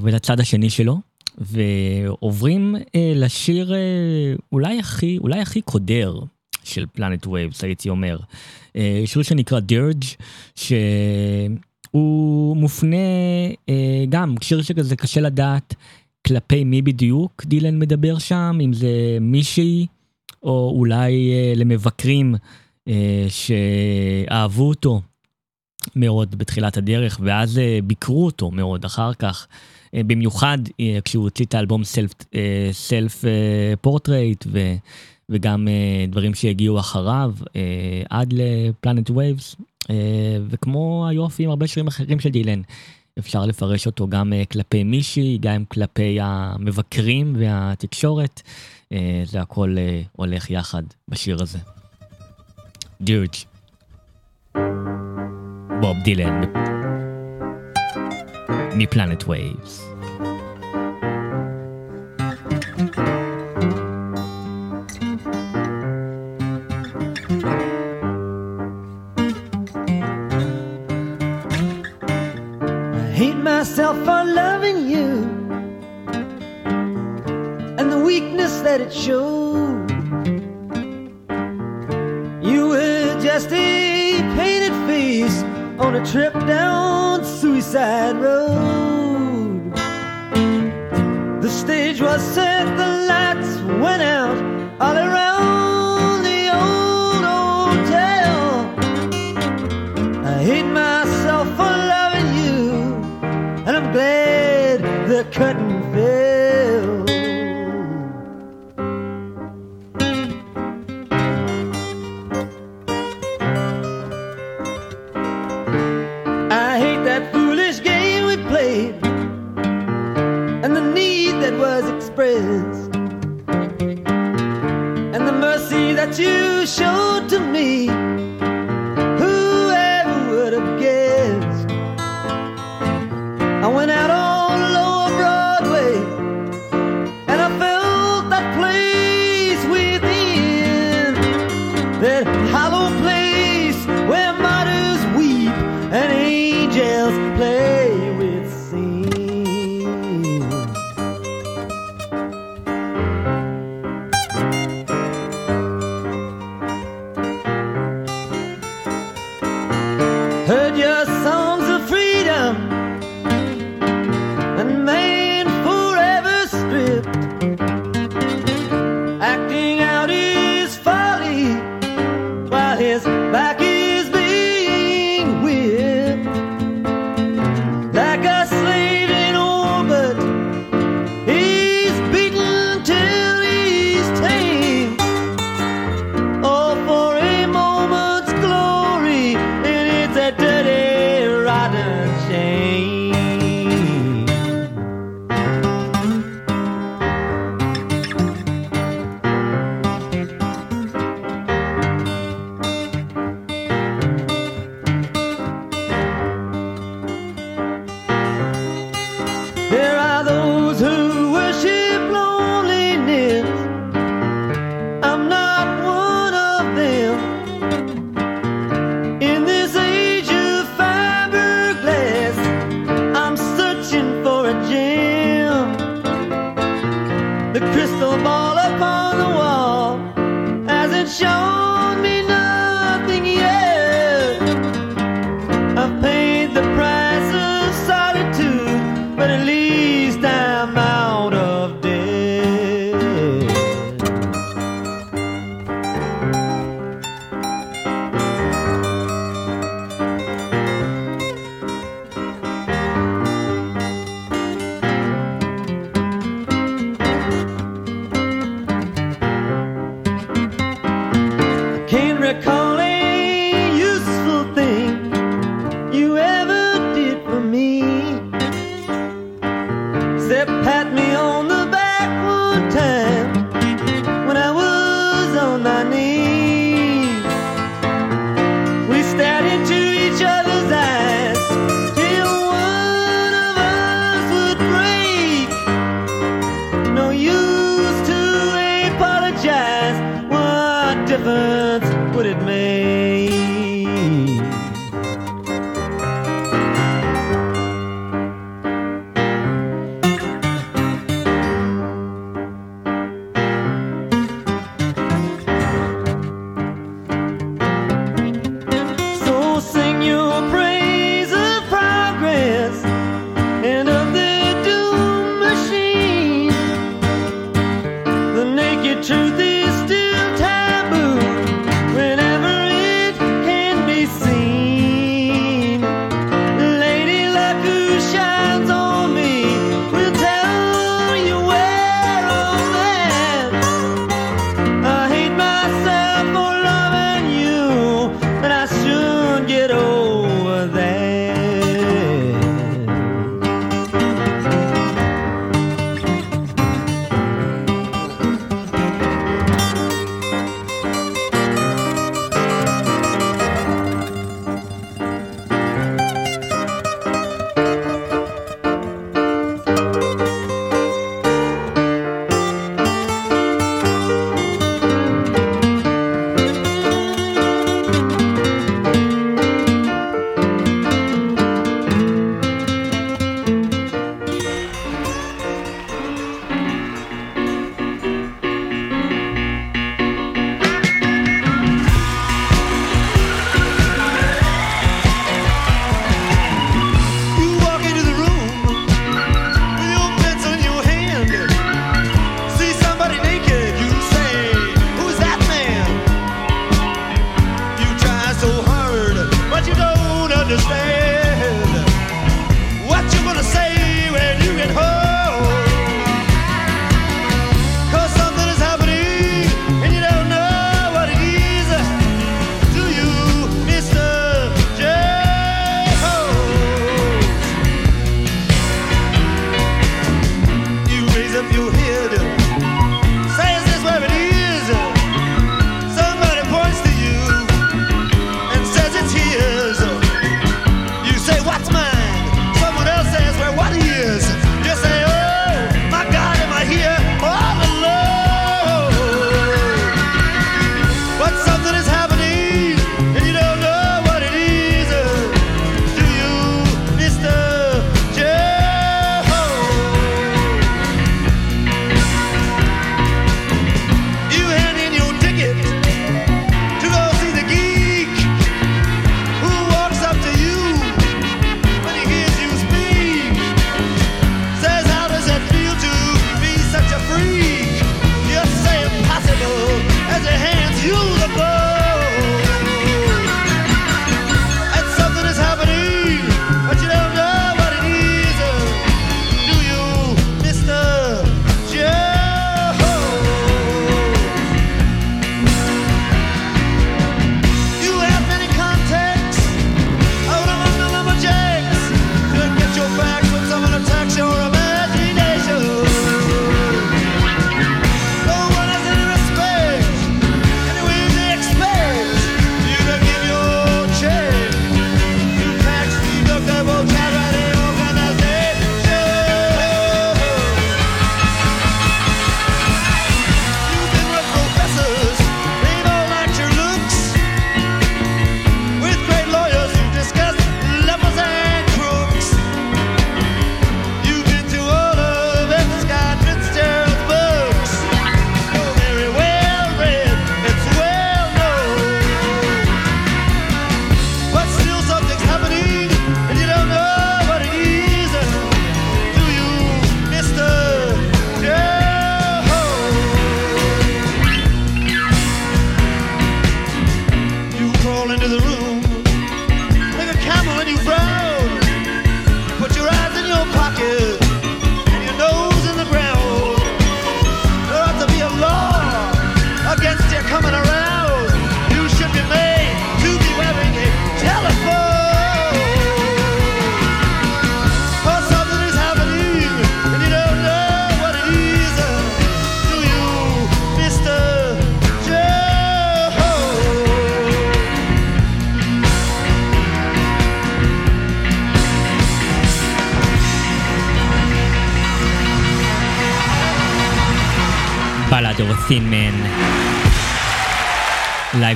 ולצד השני שלו, ועוברים לשיר אולי הכי, אולי הכי קודר של Planet Waves, הייתי אומר. שיר שנקרא Dirge, שהוא מופנה אה, גם, שיר שכזה קשה לדעת כלפי מי בדיוק דילן מדבר שם, אם זה מישהי, או אולי אה, למבקרים אה, שאהבו אותו מאוד בתחילת הדרך, ואז אה, ביקרו אותו מאוד אחר כך. אה, במיוחד אה, כשהוא הוציא את האלבום Self, אה, Self אה, פורטרייט, ו, וגם אה, דברים שהגיעו אחריו, אה, עד ל Planet Waves, אה, וכמו היופי עם הרבה שירים אחרים של דילן. אפשר לפרש אותו גם אה, כלפי מישהי, גם כלפי המבקרים והתקשורת. אה, זה הכל אה, הולך יחד בשיר הזה. דירג' בוב דילן מפלנט וייבס. Hate myself for loving you and the weakness that it showed. You were just a painted face on a trip down Suicide Road. The stage was set, the lights went out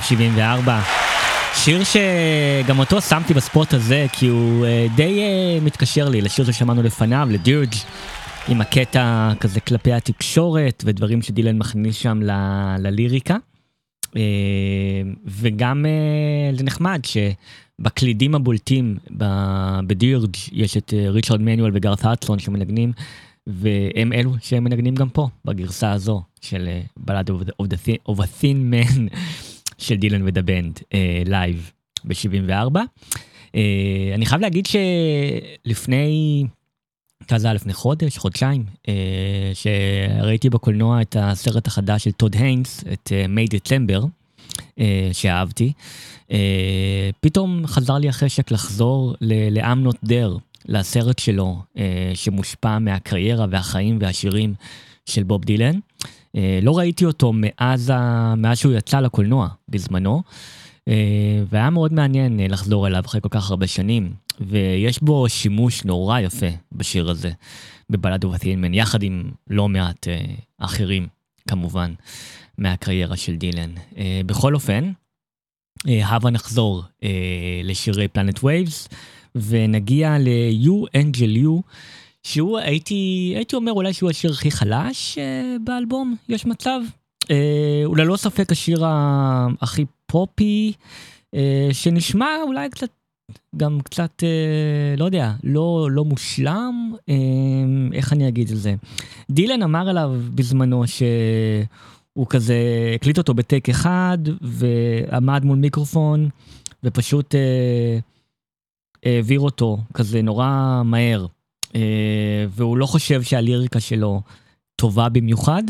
74. שיר שגם אותו שמתי בספוט הזה, כי הוא אה, די אה, מתקשר לי לשיר ששמענו לפניו, לדירג' עם הקטע כזה כלפי התקשורת ודברים שדילן מכניס שם ל- לליריקה. אה, וגם אה, זה נחמד שבקלידים הבולטים בדירג' יש את אה, ריצ'רד מנואל וגארת האטסון שמנגנים, והם אלו שמנגנים גם פה, בגרסה הזו של Ballad of a Thin Man של דילן ו The Band לייב ב-74. אני חייב להגיד שלפני, כזה לפני חודש, חודשיים, אה, שראיתי בקולנוע את הסרט החדש של טוד היינס, את May December, שאהבתי. אה, פתאום חזר לי החשק לחזור ל-I'm Not There, לסרט שלו, אה, שמושפע מהקריירה והחיים והשירים של בוב דילן. אה, לא ראיתי אותו מאז, ה... מאז שהוא יצא לקולנוע בזמנו, אה, והיה מאוד מעניין אה, לחזור אליו אחרי כל כך הרבה שנים, ויש בו שימוש נורא יפה בשיר הזה, בבלד ובתינמן, יחד עם לא מעט אחרים, כמובן, מהקריירה של דילן. בכל אופן, הבה נחזור לשירי Planet Waves, ונגיע ל-You Angel You, שהוא הייתי, הייתי אומר אולי שהוא השיר הכי חלש אה, באלבום, יש מצב. אה, הוא ללא ספק השיר הכי פופי, אה, שנשמע אולי קצת, גם קצת, אה, לא יודע, לא, לא מושלם, אה, איך אני אגיד את זה? דילן אמר עליו בזמנו שהוא כזה הקליט אותו בטייק אחד, ועמד מול מיקרופון, ופשוט אה, העביר אותו כזה נורא מהר. אה, והוא לא חושב שהליריקה שלו טובה במיוחד.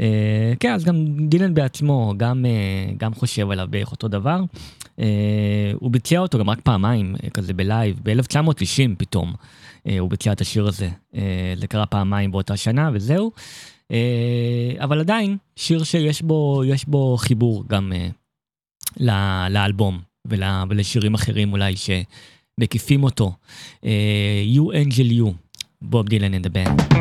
אה, כן, אז גם דילן בעצמו גם, אה, גם חושב עליו בערך אותו דבר. הוא ביצע אותו גם רק פעמיים, כזה בלייב, ב-1990 פתאום. הוא ביצע את השיר הזה. זה קרה פעמיים באותה שנה וזהו. אבל עדיין, שיר שיש בו, בו חיבור גם לאלבום ול, ולשירים אחרים אולי שמקיפים אותו. אה, You Angel You, בוב דילן and the band.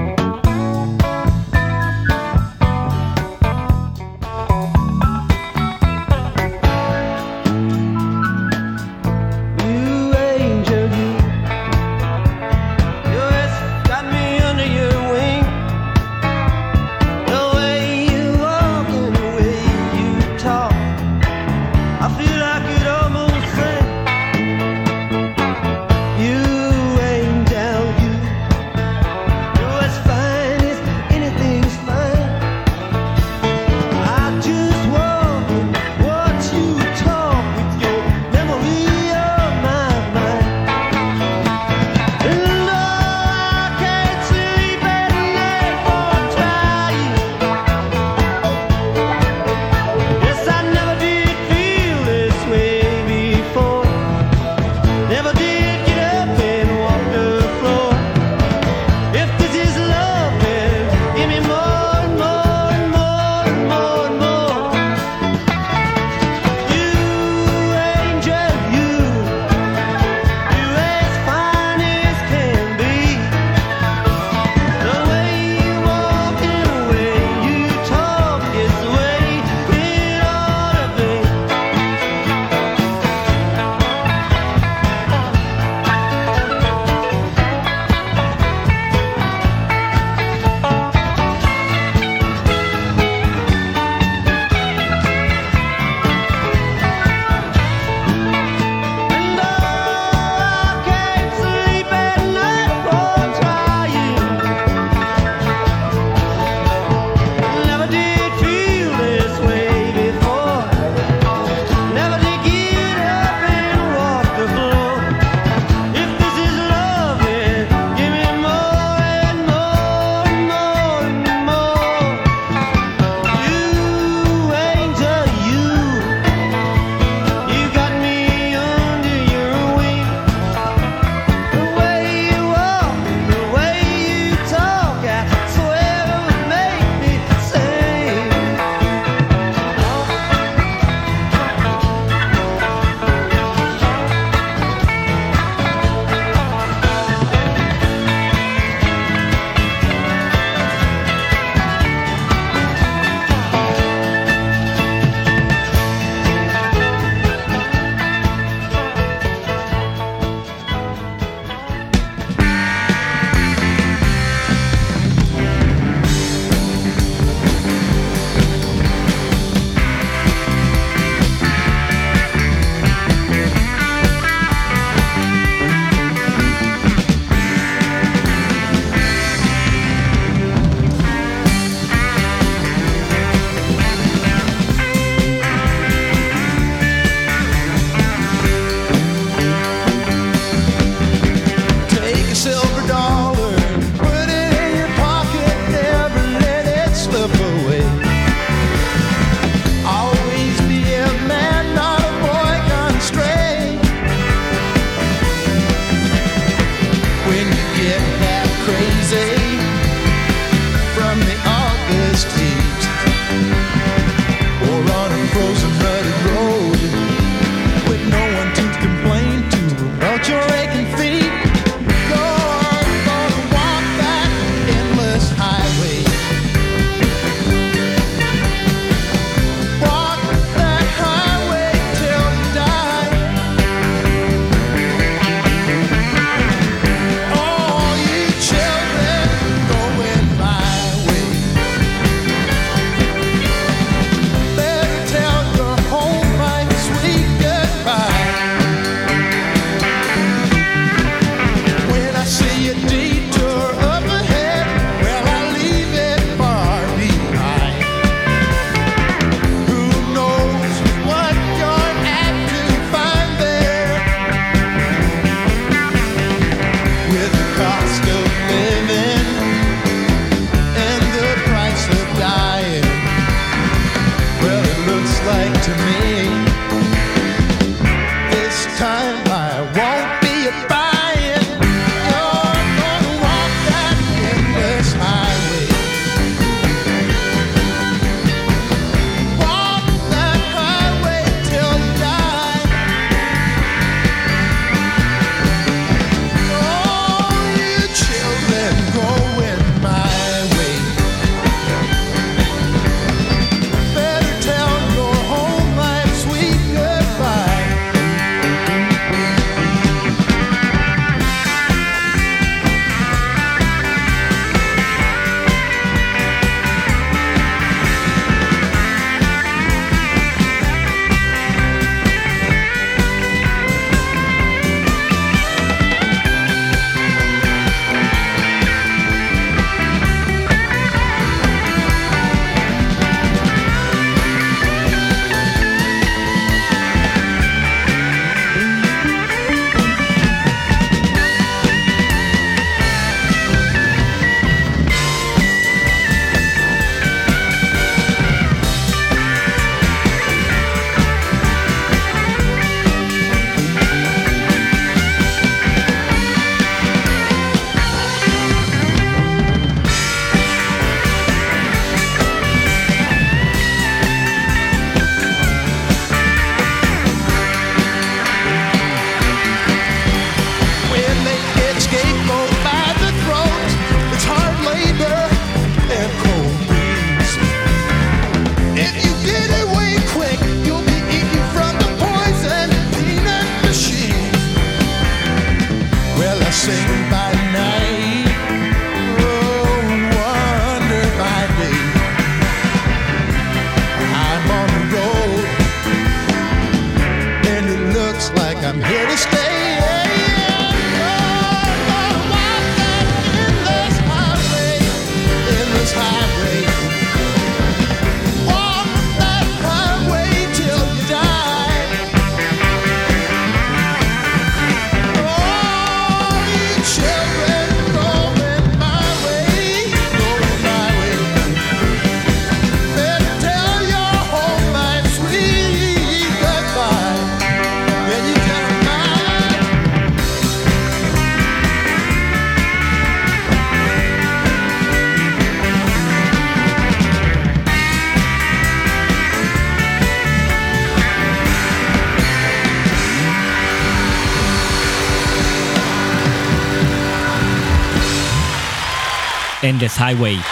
Endless Highway.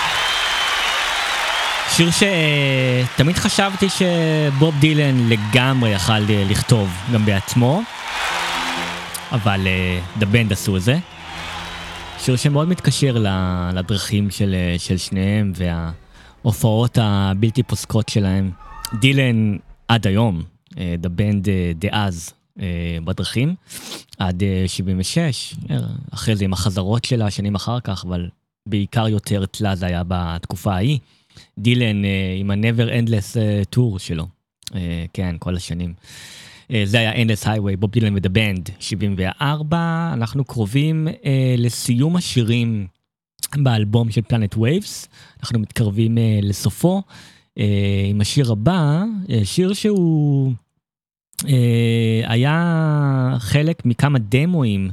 שיר שתמיד חשבתי שבוב דילן לגמרי יכל אה, לכתוב גם בעצמו, אבל אה, The Band עשו את זה. שיר שמאוד מתקשר לדרכים של, אה, של שניהם וההופעות הבלתי פוסקות שלהם. דילן עד היום, אה, אה, דאז אה, בדרכים, עד אה, 76, אה, אחרי זה עם החזרות שלה שנים אחר כך, אבל בעיקר יותר תלה זה היה בתקופה ההיא. דילן אה, עם ה-never endless אה, tour שלו, אה, כן, כל השנים. זה היה endless highway, בוב דילן ו-The Band, 74. אנחנו קרובים לסיום השירים באלבום של Planet Waves, אנחנו מתקרבים לסופו. עם השיר הבא, שיר שהוא היה חלק מכמה דמואים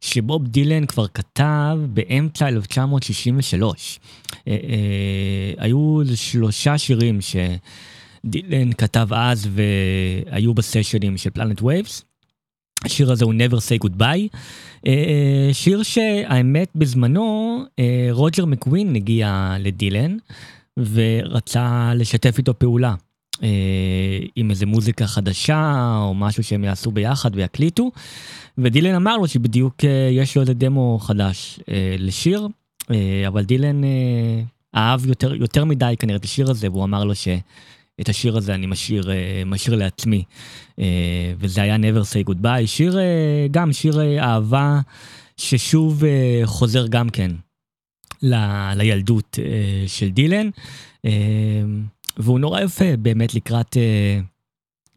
שבוב דילן כבר כתב באמצע 1963. אה, אה, היו שלושה שירים שדילן כתב אז והיו בסשנים של Planet Waves. השיר הזה הוא never say goodbye. אה, שיר שהאמת בזמנו רוג'ר מקגווין הגיע לדילן ורצה לשתף איתו פעולה. אה, עם איזה מוזיקה חדשה או משהו שהם יעשו ביחד ויקליטו. ודילן אמר לו שבדיוק אה, יש לו איזה דמו חדש אה, לשיר, אה, אבל דילן אה, אהב יותר, יותר מדי כנראה את השיר הזה, והוא אמר לו שאת השיר הזה אני משאיר, אה, משאיר לעצמי. אה, וזה היה never say goodbye, שיר, אה, גם שיר אה, אהבה ששוב אה, חוזר גם כן ל- לילדות אה, של דילן. והוא נורא יפה באמת לקראת, אה,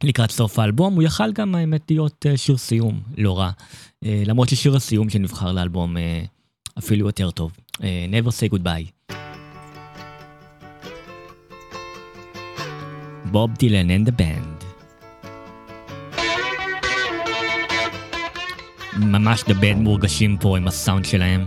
לקראת סוף האלבום, הוא יכל גם האמת להיות אה, שיר סיום, לא רע. אה, למרות ששיר הסיום שנבחר לאלבום אפילו יותר טוב. never say goodbye. בוב דילן and the band. ממש the band מורגשים פה עם הסאונד שלהם.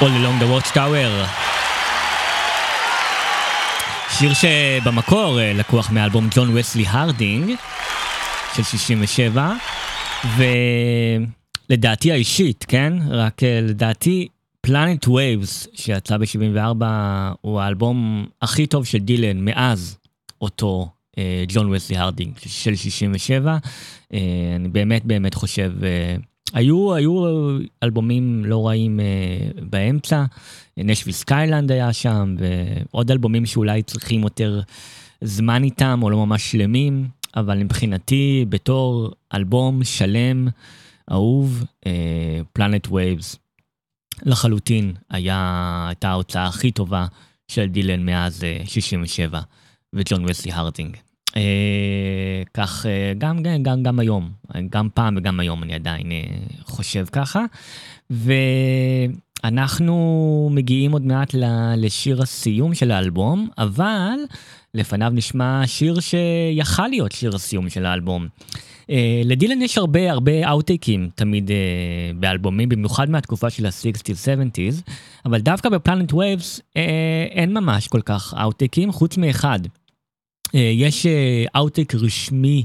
All Along the Watchtower. שיר שבמקור אה, לקוח מאלבום ג'ון וסלי הרדינג של 67, ולדעתי האישית, כן? רק אה, לדעתי Planet Waves שיצא ב-74 הוא האלבום הכי טוב של דילן מאז אותו אה, ג'ון וסלי הרדינג של 67. אה, אני באמת באמת חושב, היו, היו אלבומים לא רעים אה, באמצע, Nashville Skyline היה שם, ועוד אלבומים שאולי צריכים יותר זמן איתם, או לא ממש שלמים, אבל מבחינתי, בתור אלבום שלם, אהוב, Planet uh, Waves לחלוטין היה, הייתה ההוצאה הכי טובה של דילן מאז uh, 67, וג'ון וסלי הרדינג. Uh, כך uh, גם, גם, גם, גם היום, גם פעם וגם היום אני עדיין uh, חושב ככה. ואנחנו מגיעים עוד מעט לשיר הסיום של האלבום, אבל לפניו נשמע שיר שיכל להיות שיר הסיום של האלבום. Uh, לדילן יש הרבה הרבה אאוטטייקים תמיד באלבומים, במיוחד מהתקופה של ה-60's-70's, אבל דווקא בפלנט וייבס אין ממש כל כך אאוטטייקים, חוץ מאחד. Uh, יש אאוטטייק uh, רשמי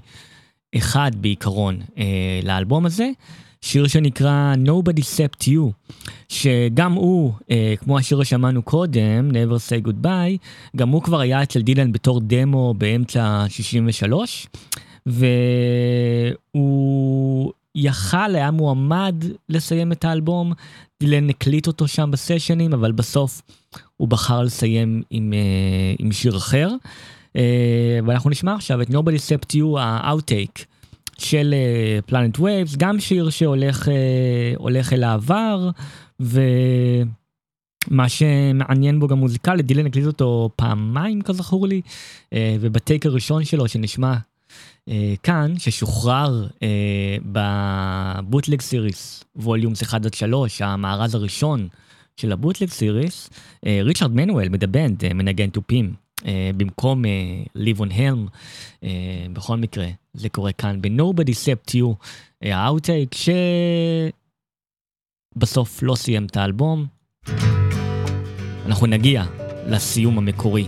אחד בעיקרון uh, לאלבום הזה, שיר שנקרא Nobody Except You, שגם הוא, כמו השיר ששמענו קודם, Never Say Goodbye, גם הוא כבר היה אצל דילן בתור דמו באמצע 63, והוא יכל, היה מועמד לסיים את האלבום, דילן הקליט אותו שם בסשנים, אבל בסוף הוא בחר לסיים עם, עם שיר אחר. ואנחנו נשמע עכשיו את Nobody Except You, ה-outtake של Planet uh, Waves, גם שיר שהולך uh, אל העבר, ומה שמעניין בו גם מוזיקלית, דילן הקליט אותו פעמיים כזכור לי, ובטייק הראשון שלו שנשמע כאן, ששוחרר בבוטלג סיריס, ווליומס 1 עד 3, המארז הראשון של הבוטלג סיריס, ריצ'רד מנואל מ-The Band, מנגן תופים. Uh, במקום ליבון הלם, בכל מקרה, זה קורה כאן ב-Nobody Except You, ה-outtake שבסוף לא סיים את האלבום. אנחנו נגיע לסיום המקורי,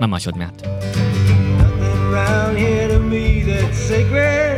ממש עוד מעט. Around here to me that's sacred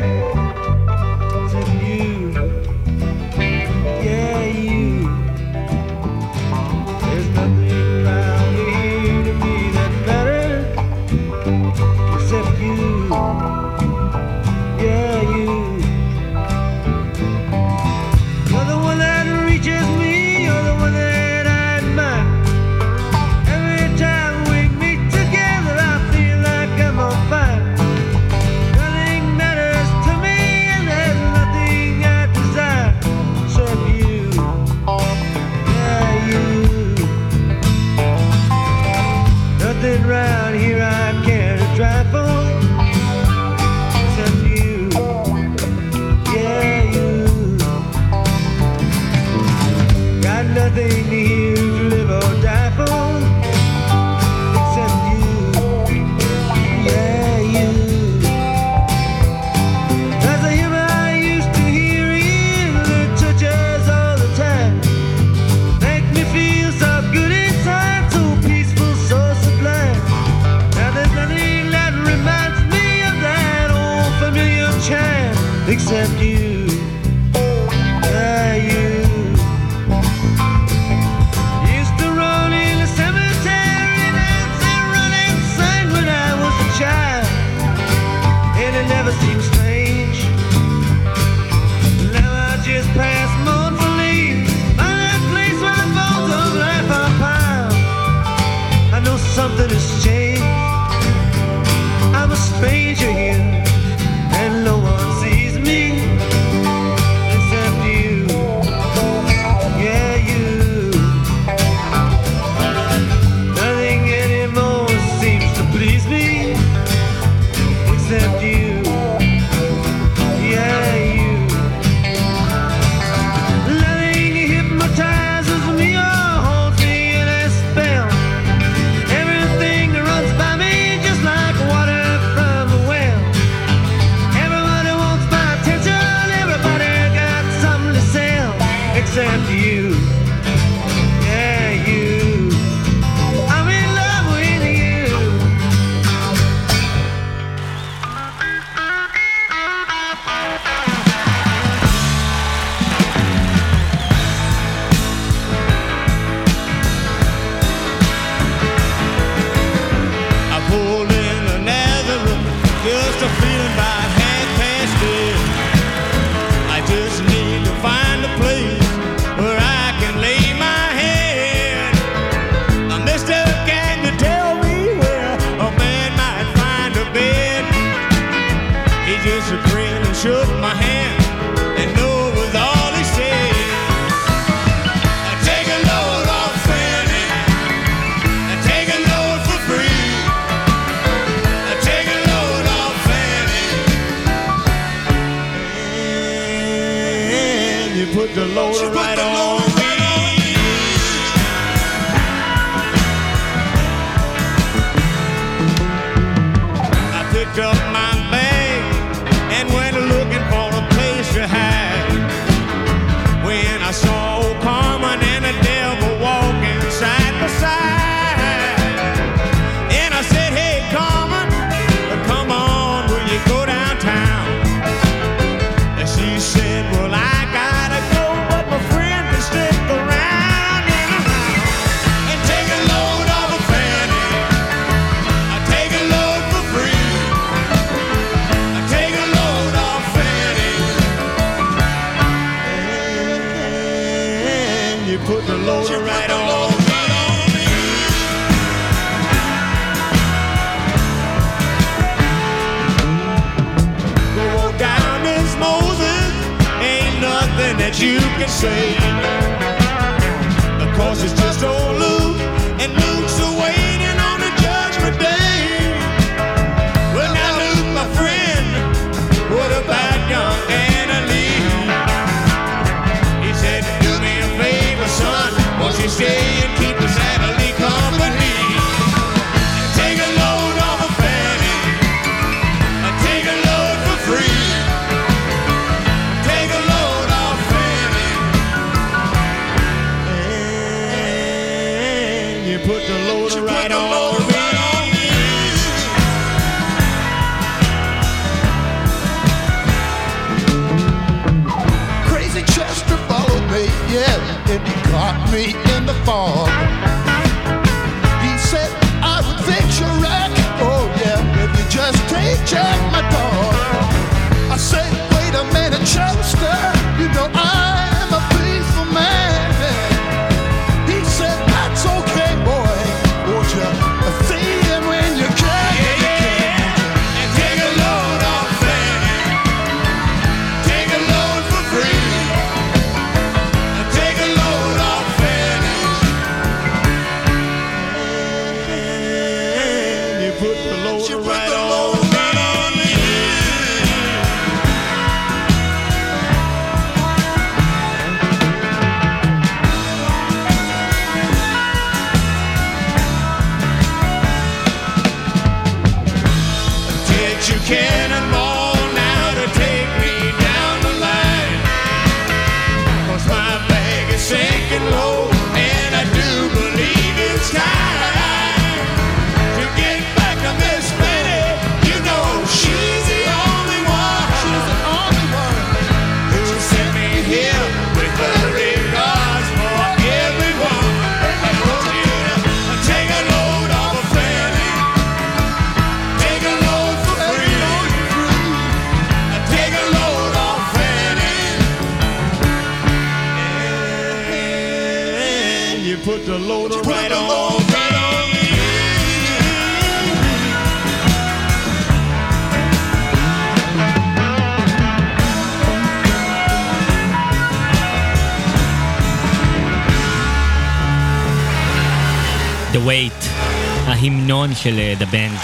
של אה, The Band,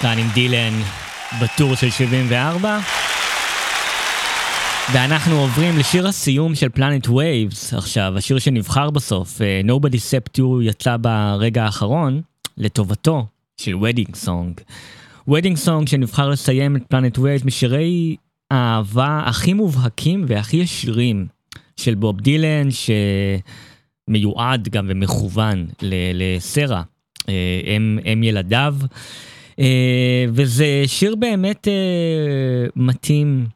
כאן עם דילן ב-tour של 74. ואנחנו עוברים לשיר הסיום של Planet Waves עכשיו, השיר שנבחר בסוף, אה, Nobody Except You יצא ברגע האחרון, לטובתו של Wedding Song. Wedding Song שנבחר לסיים את Planet Waves משירי האהבה הכי מובהקים והכי ישירים של בוב דילן, ש... מיועד גם ומכוון לסרה, אה, הם, הם ילדיו. אה, וזה שיר באמת אה, מתאים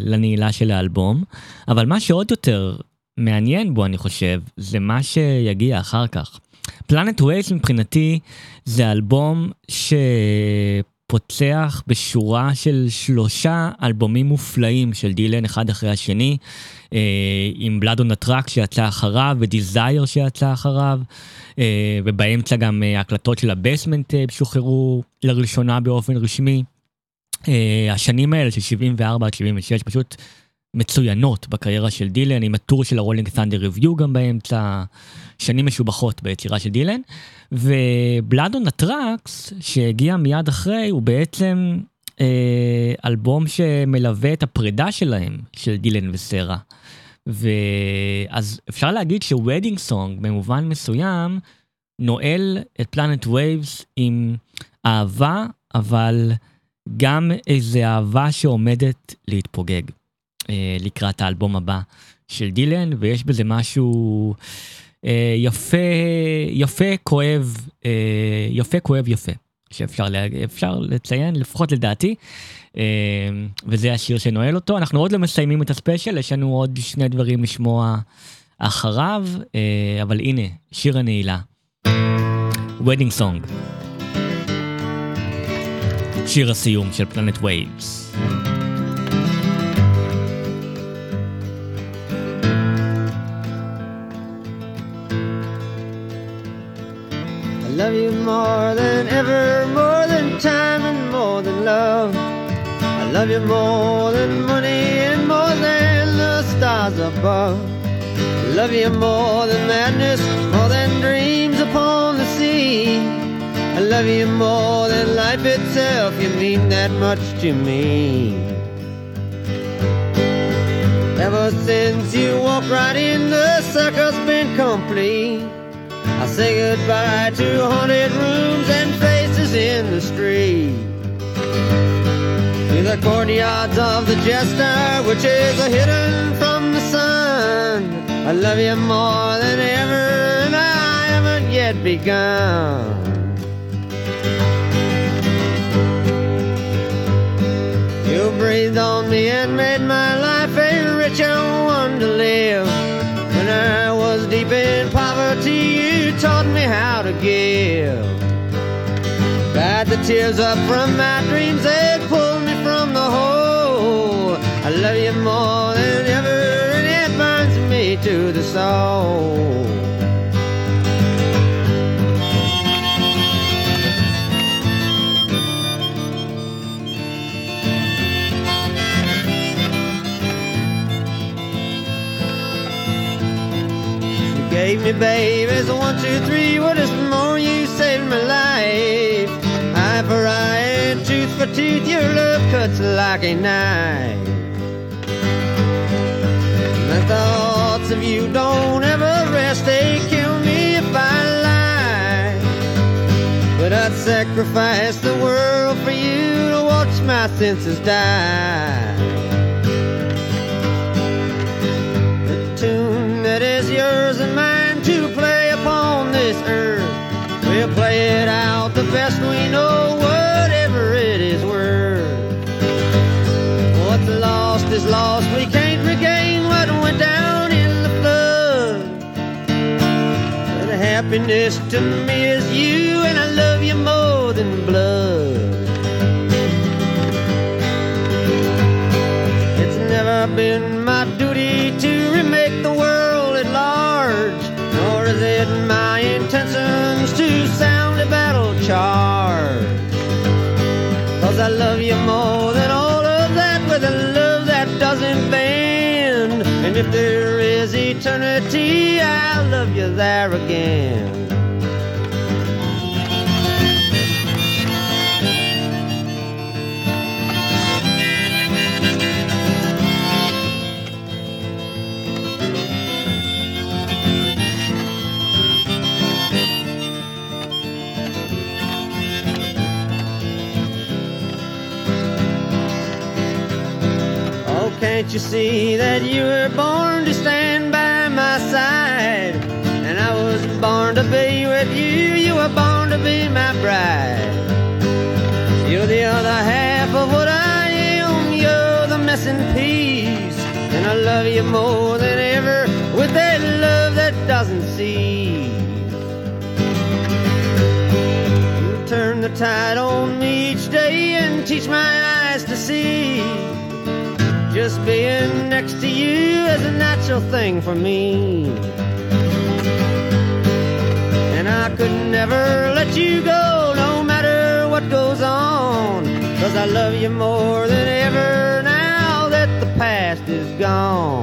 לנעילה של האלבום, אבל מה שעוד יותר מעניין בו, אני חושב, זה מה שיגיע אחר כך. פלנט ווייז מבחינתי זה אלבום ש... פותח בשורה של שלושה אלבומים מופלאים של דילן אחד אחרי השני, אה, עם Blood on the Tracks שיצא אחריו, ו-Desire שיצא אחריו, אה, ובאמצע גם אה, הקלטות של ה-Basement אה, שוחררו לראשונה באופן רשמי. אה, השנים האלה של 74 עד 76 פשוט מצוינות בקריירה של דילן, עם ה-tour של ה-Rolling Thunder Revue גם באמצע, שנים משובחות ביצירה של דילן. ו-Blood on the Tracks, שהגיע מיד אחרי, הוא בעצם אה, אלבום שמלווה את הפרידה שלהם, של דילן וסרה. ואז אפשר להגיד ש-Wedding Song במובן מסוים נועל את Planet Waves עם אהבה, אבל גם איזה אהבה שעומדת להתפוגג אה, לקראת האלבום הבא של דילן, ויש בזה משהו... אה, יפה, יפה, כואב, אה, יפה, כואב, יפה, שאפשר. אפשר לציין, לפחות לדעתי. אה, וזה השיר שנועל אותו. אנחנו עוד לא מסיימים את הספיישל, יש לנו עוד שני דברים לשמוע אחריו, אה, אבל הנה, שיר הנעילה. Wedding Song. שיר הסיום של פלנט וייבס. Love you more than ever, more than time and more than love. I love you more than money and more than the stars above. I love you more than madness, more than dreams upon the sea. I love you more than life itself, you mean that much to me. Ever since you walked right in, the circle's been complete. I say goodbye to haunted rooms and faces in the street. To the courtyards of the jester, which is hidden from the sun. I love you more than ever, and I haven't yet begun. You breathed on me and made my life a richer one to live. When I was deep in poverty, taught me how to give. Dried the tears up from my dreams and pulled me from the hole. I love you more than ever, and it burns me to the soul. You gave me babies, one, two, three. What is more? You saved my life. Eye for eye tooth for tooth. Your love cuts like a knife. The thoughts of you don't ever rest. They kill me if I lie. But I'd sacrifice the world for you to watch my senses die. The tune that is yours and mine We'll play it out the best we know, whatever it is worth. What's lost is lost, we can't regain what went down in the flood. But happiness to me is you, and I love you more than blood. It's never been if there is eternity, I'll love you there again. Can't you see that you were born to stand by my side? And I was born to be with you, you were born to be my bride. You're the other half of what I am, you're the missing piece. And I love you more than ever with that love that doesn't cease. You turn the tide on me each day and teach my eyes to see. Just being next to you is a natural thing for me. And I could never let you go, no matter what goes on. Cause I love you more than ever now that the past is gone.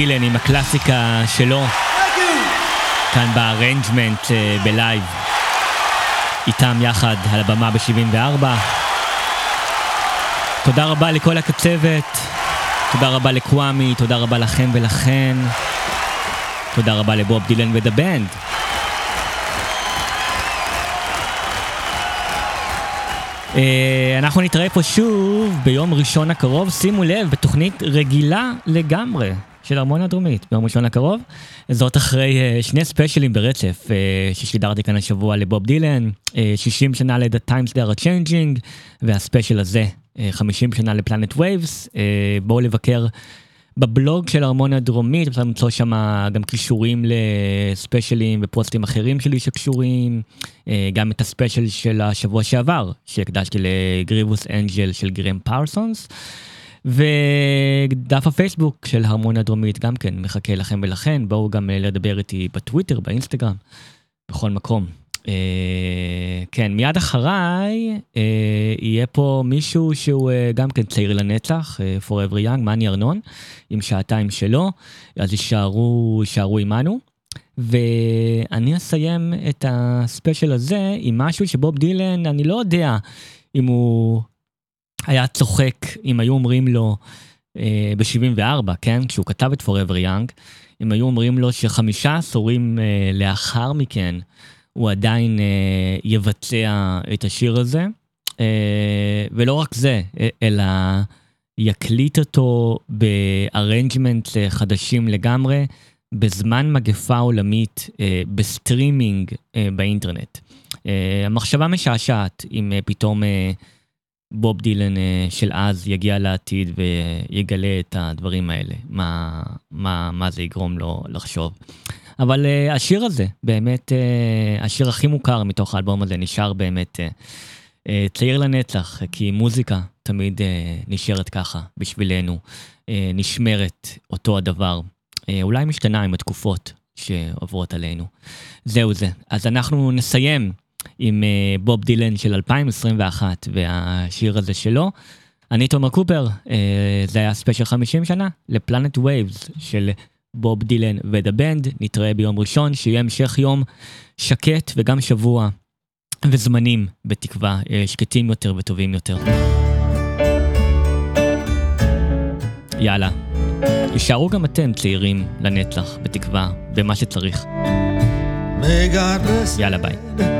ודילן עם הקלאסיקה שלו, כאן ב-arrangement אה, ב-live, איתם יחד על הבמה ב-74. תודה רבה לכל הקצבת, תודה רבה לקוואמי, תודה רבה לכם ולכן, תודה רבה לבוב דילן ו-The Band. אה, אנחנו נתראה פה שוב ביום ראשון הקרוב, שימו לב, בתוכנית רגילה לגמרי של ארמון הדרומית ביום ראשון הקרוב. זאת אחרי אה, שני ספיישלים ברצף אה, ששידרתי כאן השבוע לבוב דילן, אה, 60 שנה ל-The Times They are Changing, והספיישל הזה, אה, 50 שנה ל-Planet Waves. אה, בואו לבקר בבלוג של ארמון הדרומית, אפשר למצוא שם גם קישורים לספיישלים ופוסטים אחרים שלי שקשורים, אה, גם את הספיישל של השבוע שעבר, שהקדשתי ל-Grievous Angel של גרם פרסונס, ודף הפייסבוק של הרמון הדרומית גם כן מחכה לכם ולכן, בואו גם אה, לדבר איתי בטוויטר, באינסטגרם, בכל מקום. אה, כן, מיד אחריי אה, יהיה פה מישהו שהוא אה, גם כן צעיר לנצח, אה, Forever Young, מאני ארנון, עם שעתיים שלו, אז יישארו, יישארו עמנו. ואני אסיים את הספיישל הזה עם משהו שבוב דילן, אני לא יודע אם הוא היה צוחק, אם היו אומרים לו אה, ב-74, כן? כשהוא כתב את Forever Young, אם היו אומרים לו שחמישה עשורים אה, לאחר מכן, הוא עדיין אה, יבצע את השיר הזה. אה, ולא רק זה, אה, אלא יקליט אותו ב arrangement אה, חדשים לגמרי, בזמן מגפה עולמית, אה, בסטרימינג אה, באינטרנט. אה, המחשבה משעשעת אם אה, פתאום אה, בוב דילן אה, של אז יגיע לעתיד ויגלה את הדברים האלה, מה, מה, מה זה יגרום לו לחשוב. אבל uh, השיר הזה, באמת, uh, השיר הכי מוכר מתוך האלבום הזה, נשאר באמת צעיר לנצח, כי מוזיקה תמיד נשארת ככה בשבילנו, נשמרת אותו הדבר. אולי משתנה עם התקופות שעוברות עלינו. זהו זה. אז אנחנו נסיים עם אה, בוב דילן של 2021 והשיר הזה שלו. אני תומר קופר, אה, זה היה ספיישל 50 שנה ל Planet Waves של בוב דילן ו The Band, נתראה ביום ראשון, שיהיה המשך יום שקט וגם שבוע וזמנים, בתקווה, אה, שקטים יותר וטובים יותר. יאללה, יישארו גם אתם צעירים לנצח, בתקווה, במה שצריך. יאללה ביי.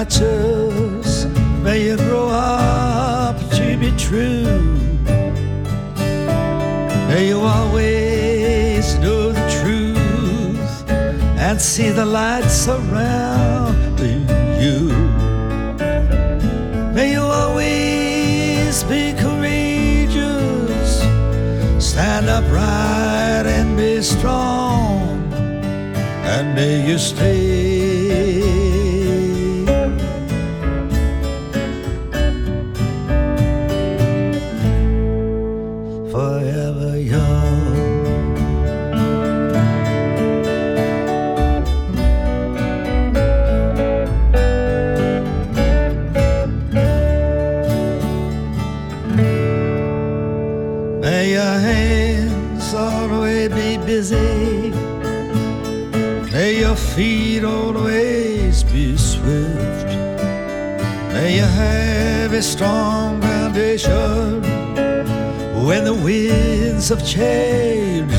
righteous. May you grow up to be true. May you always know the truth and see the light surrounding you. May you always be courageous, stand upright and be strong and may you stay. Busy. May your feet always be swift. May you have a strong foundation when the winds of change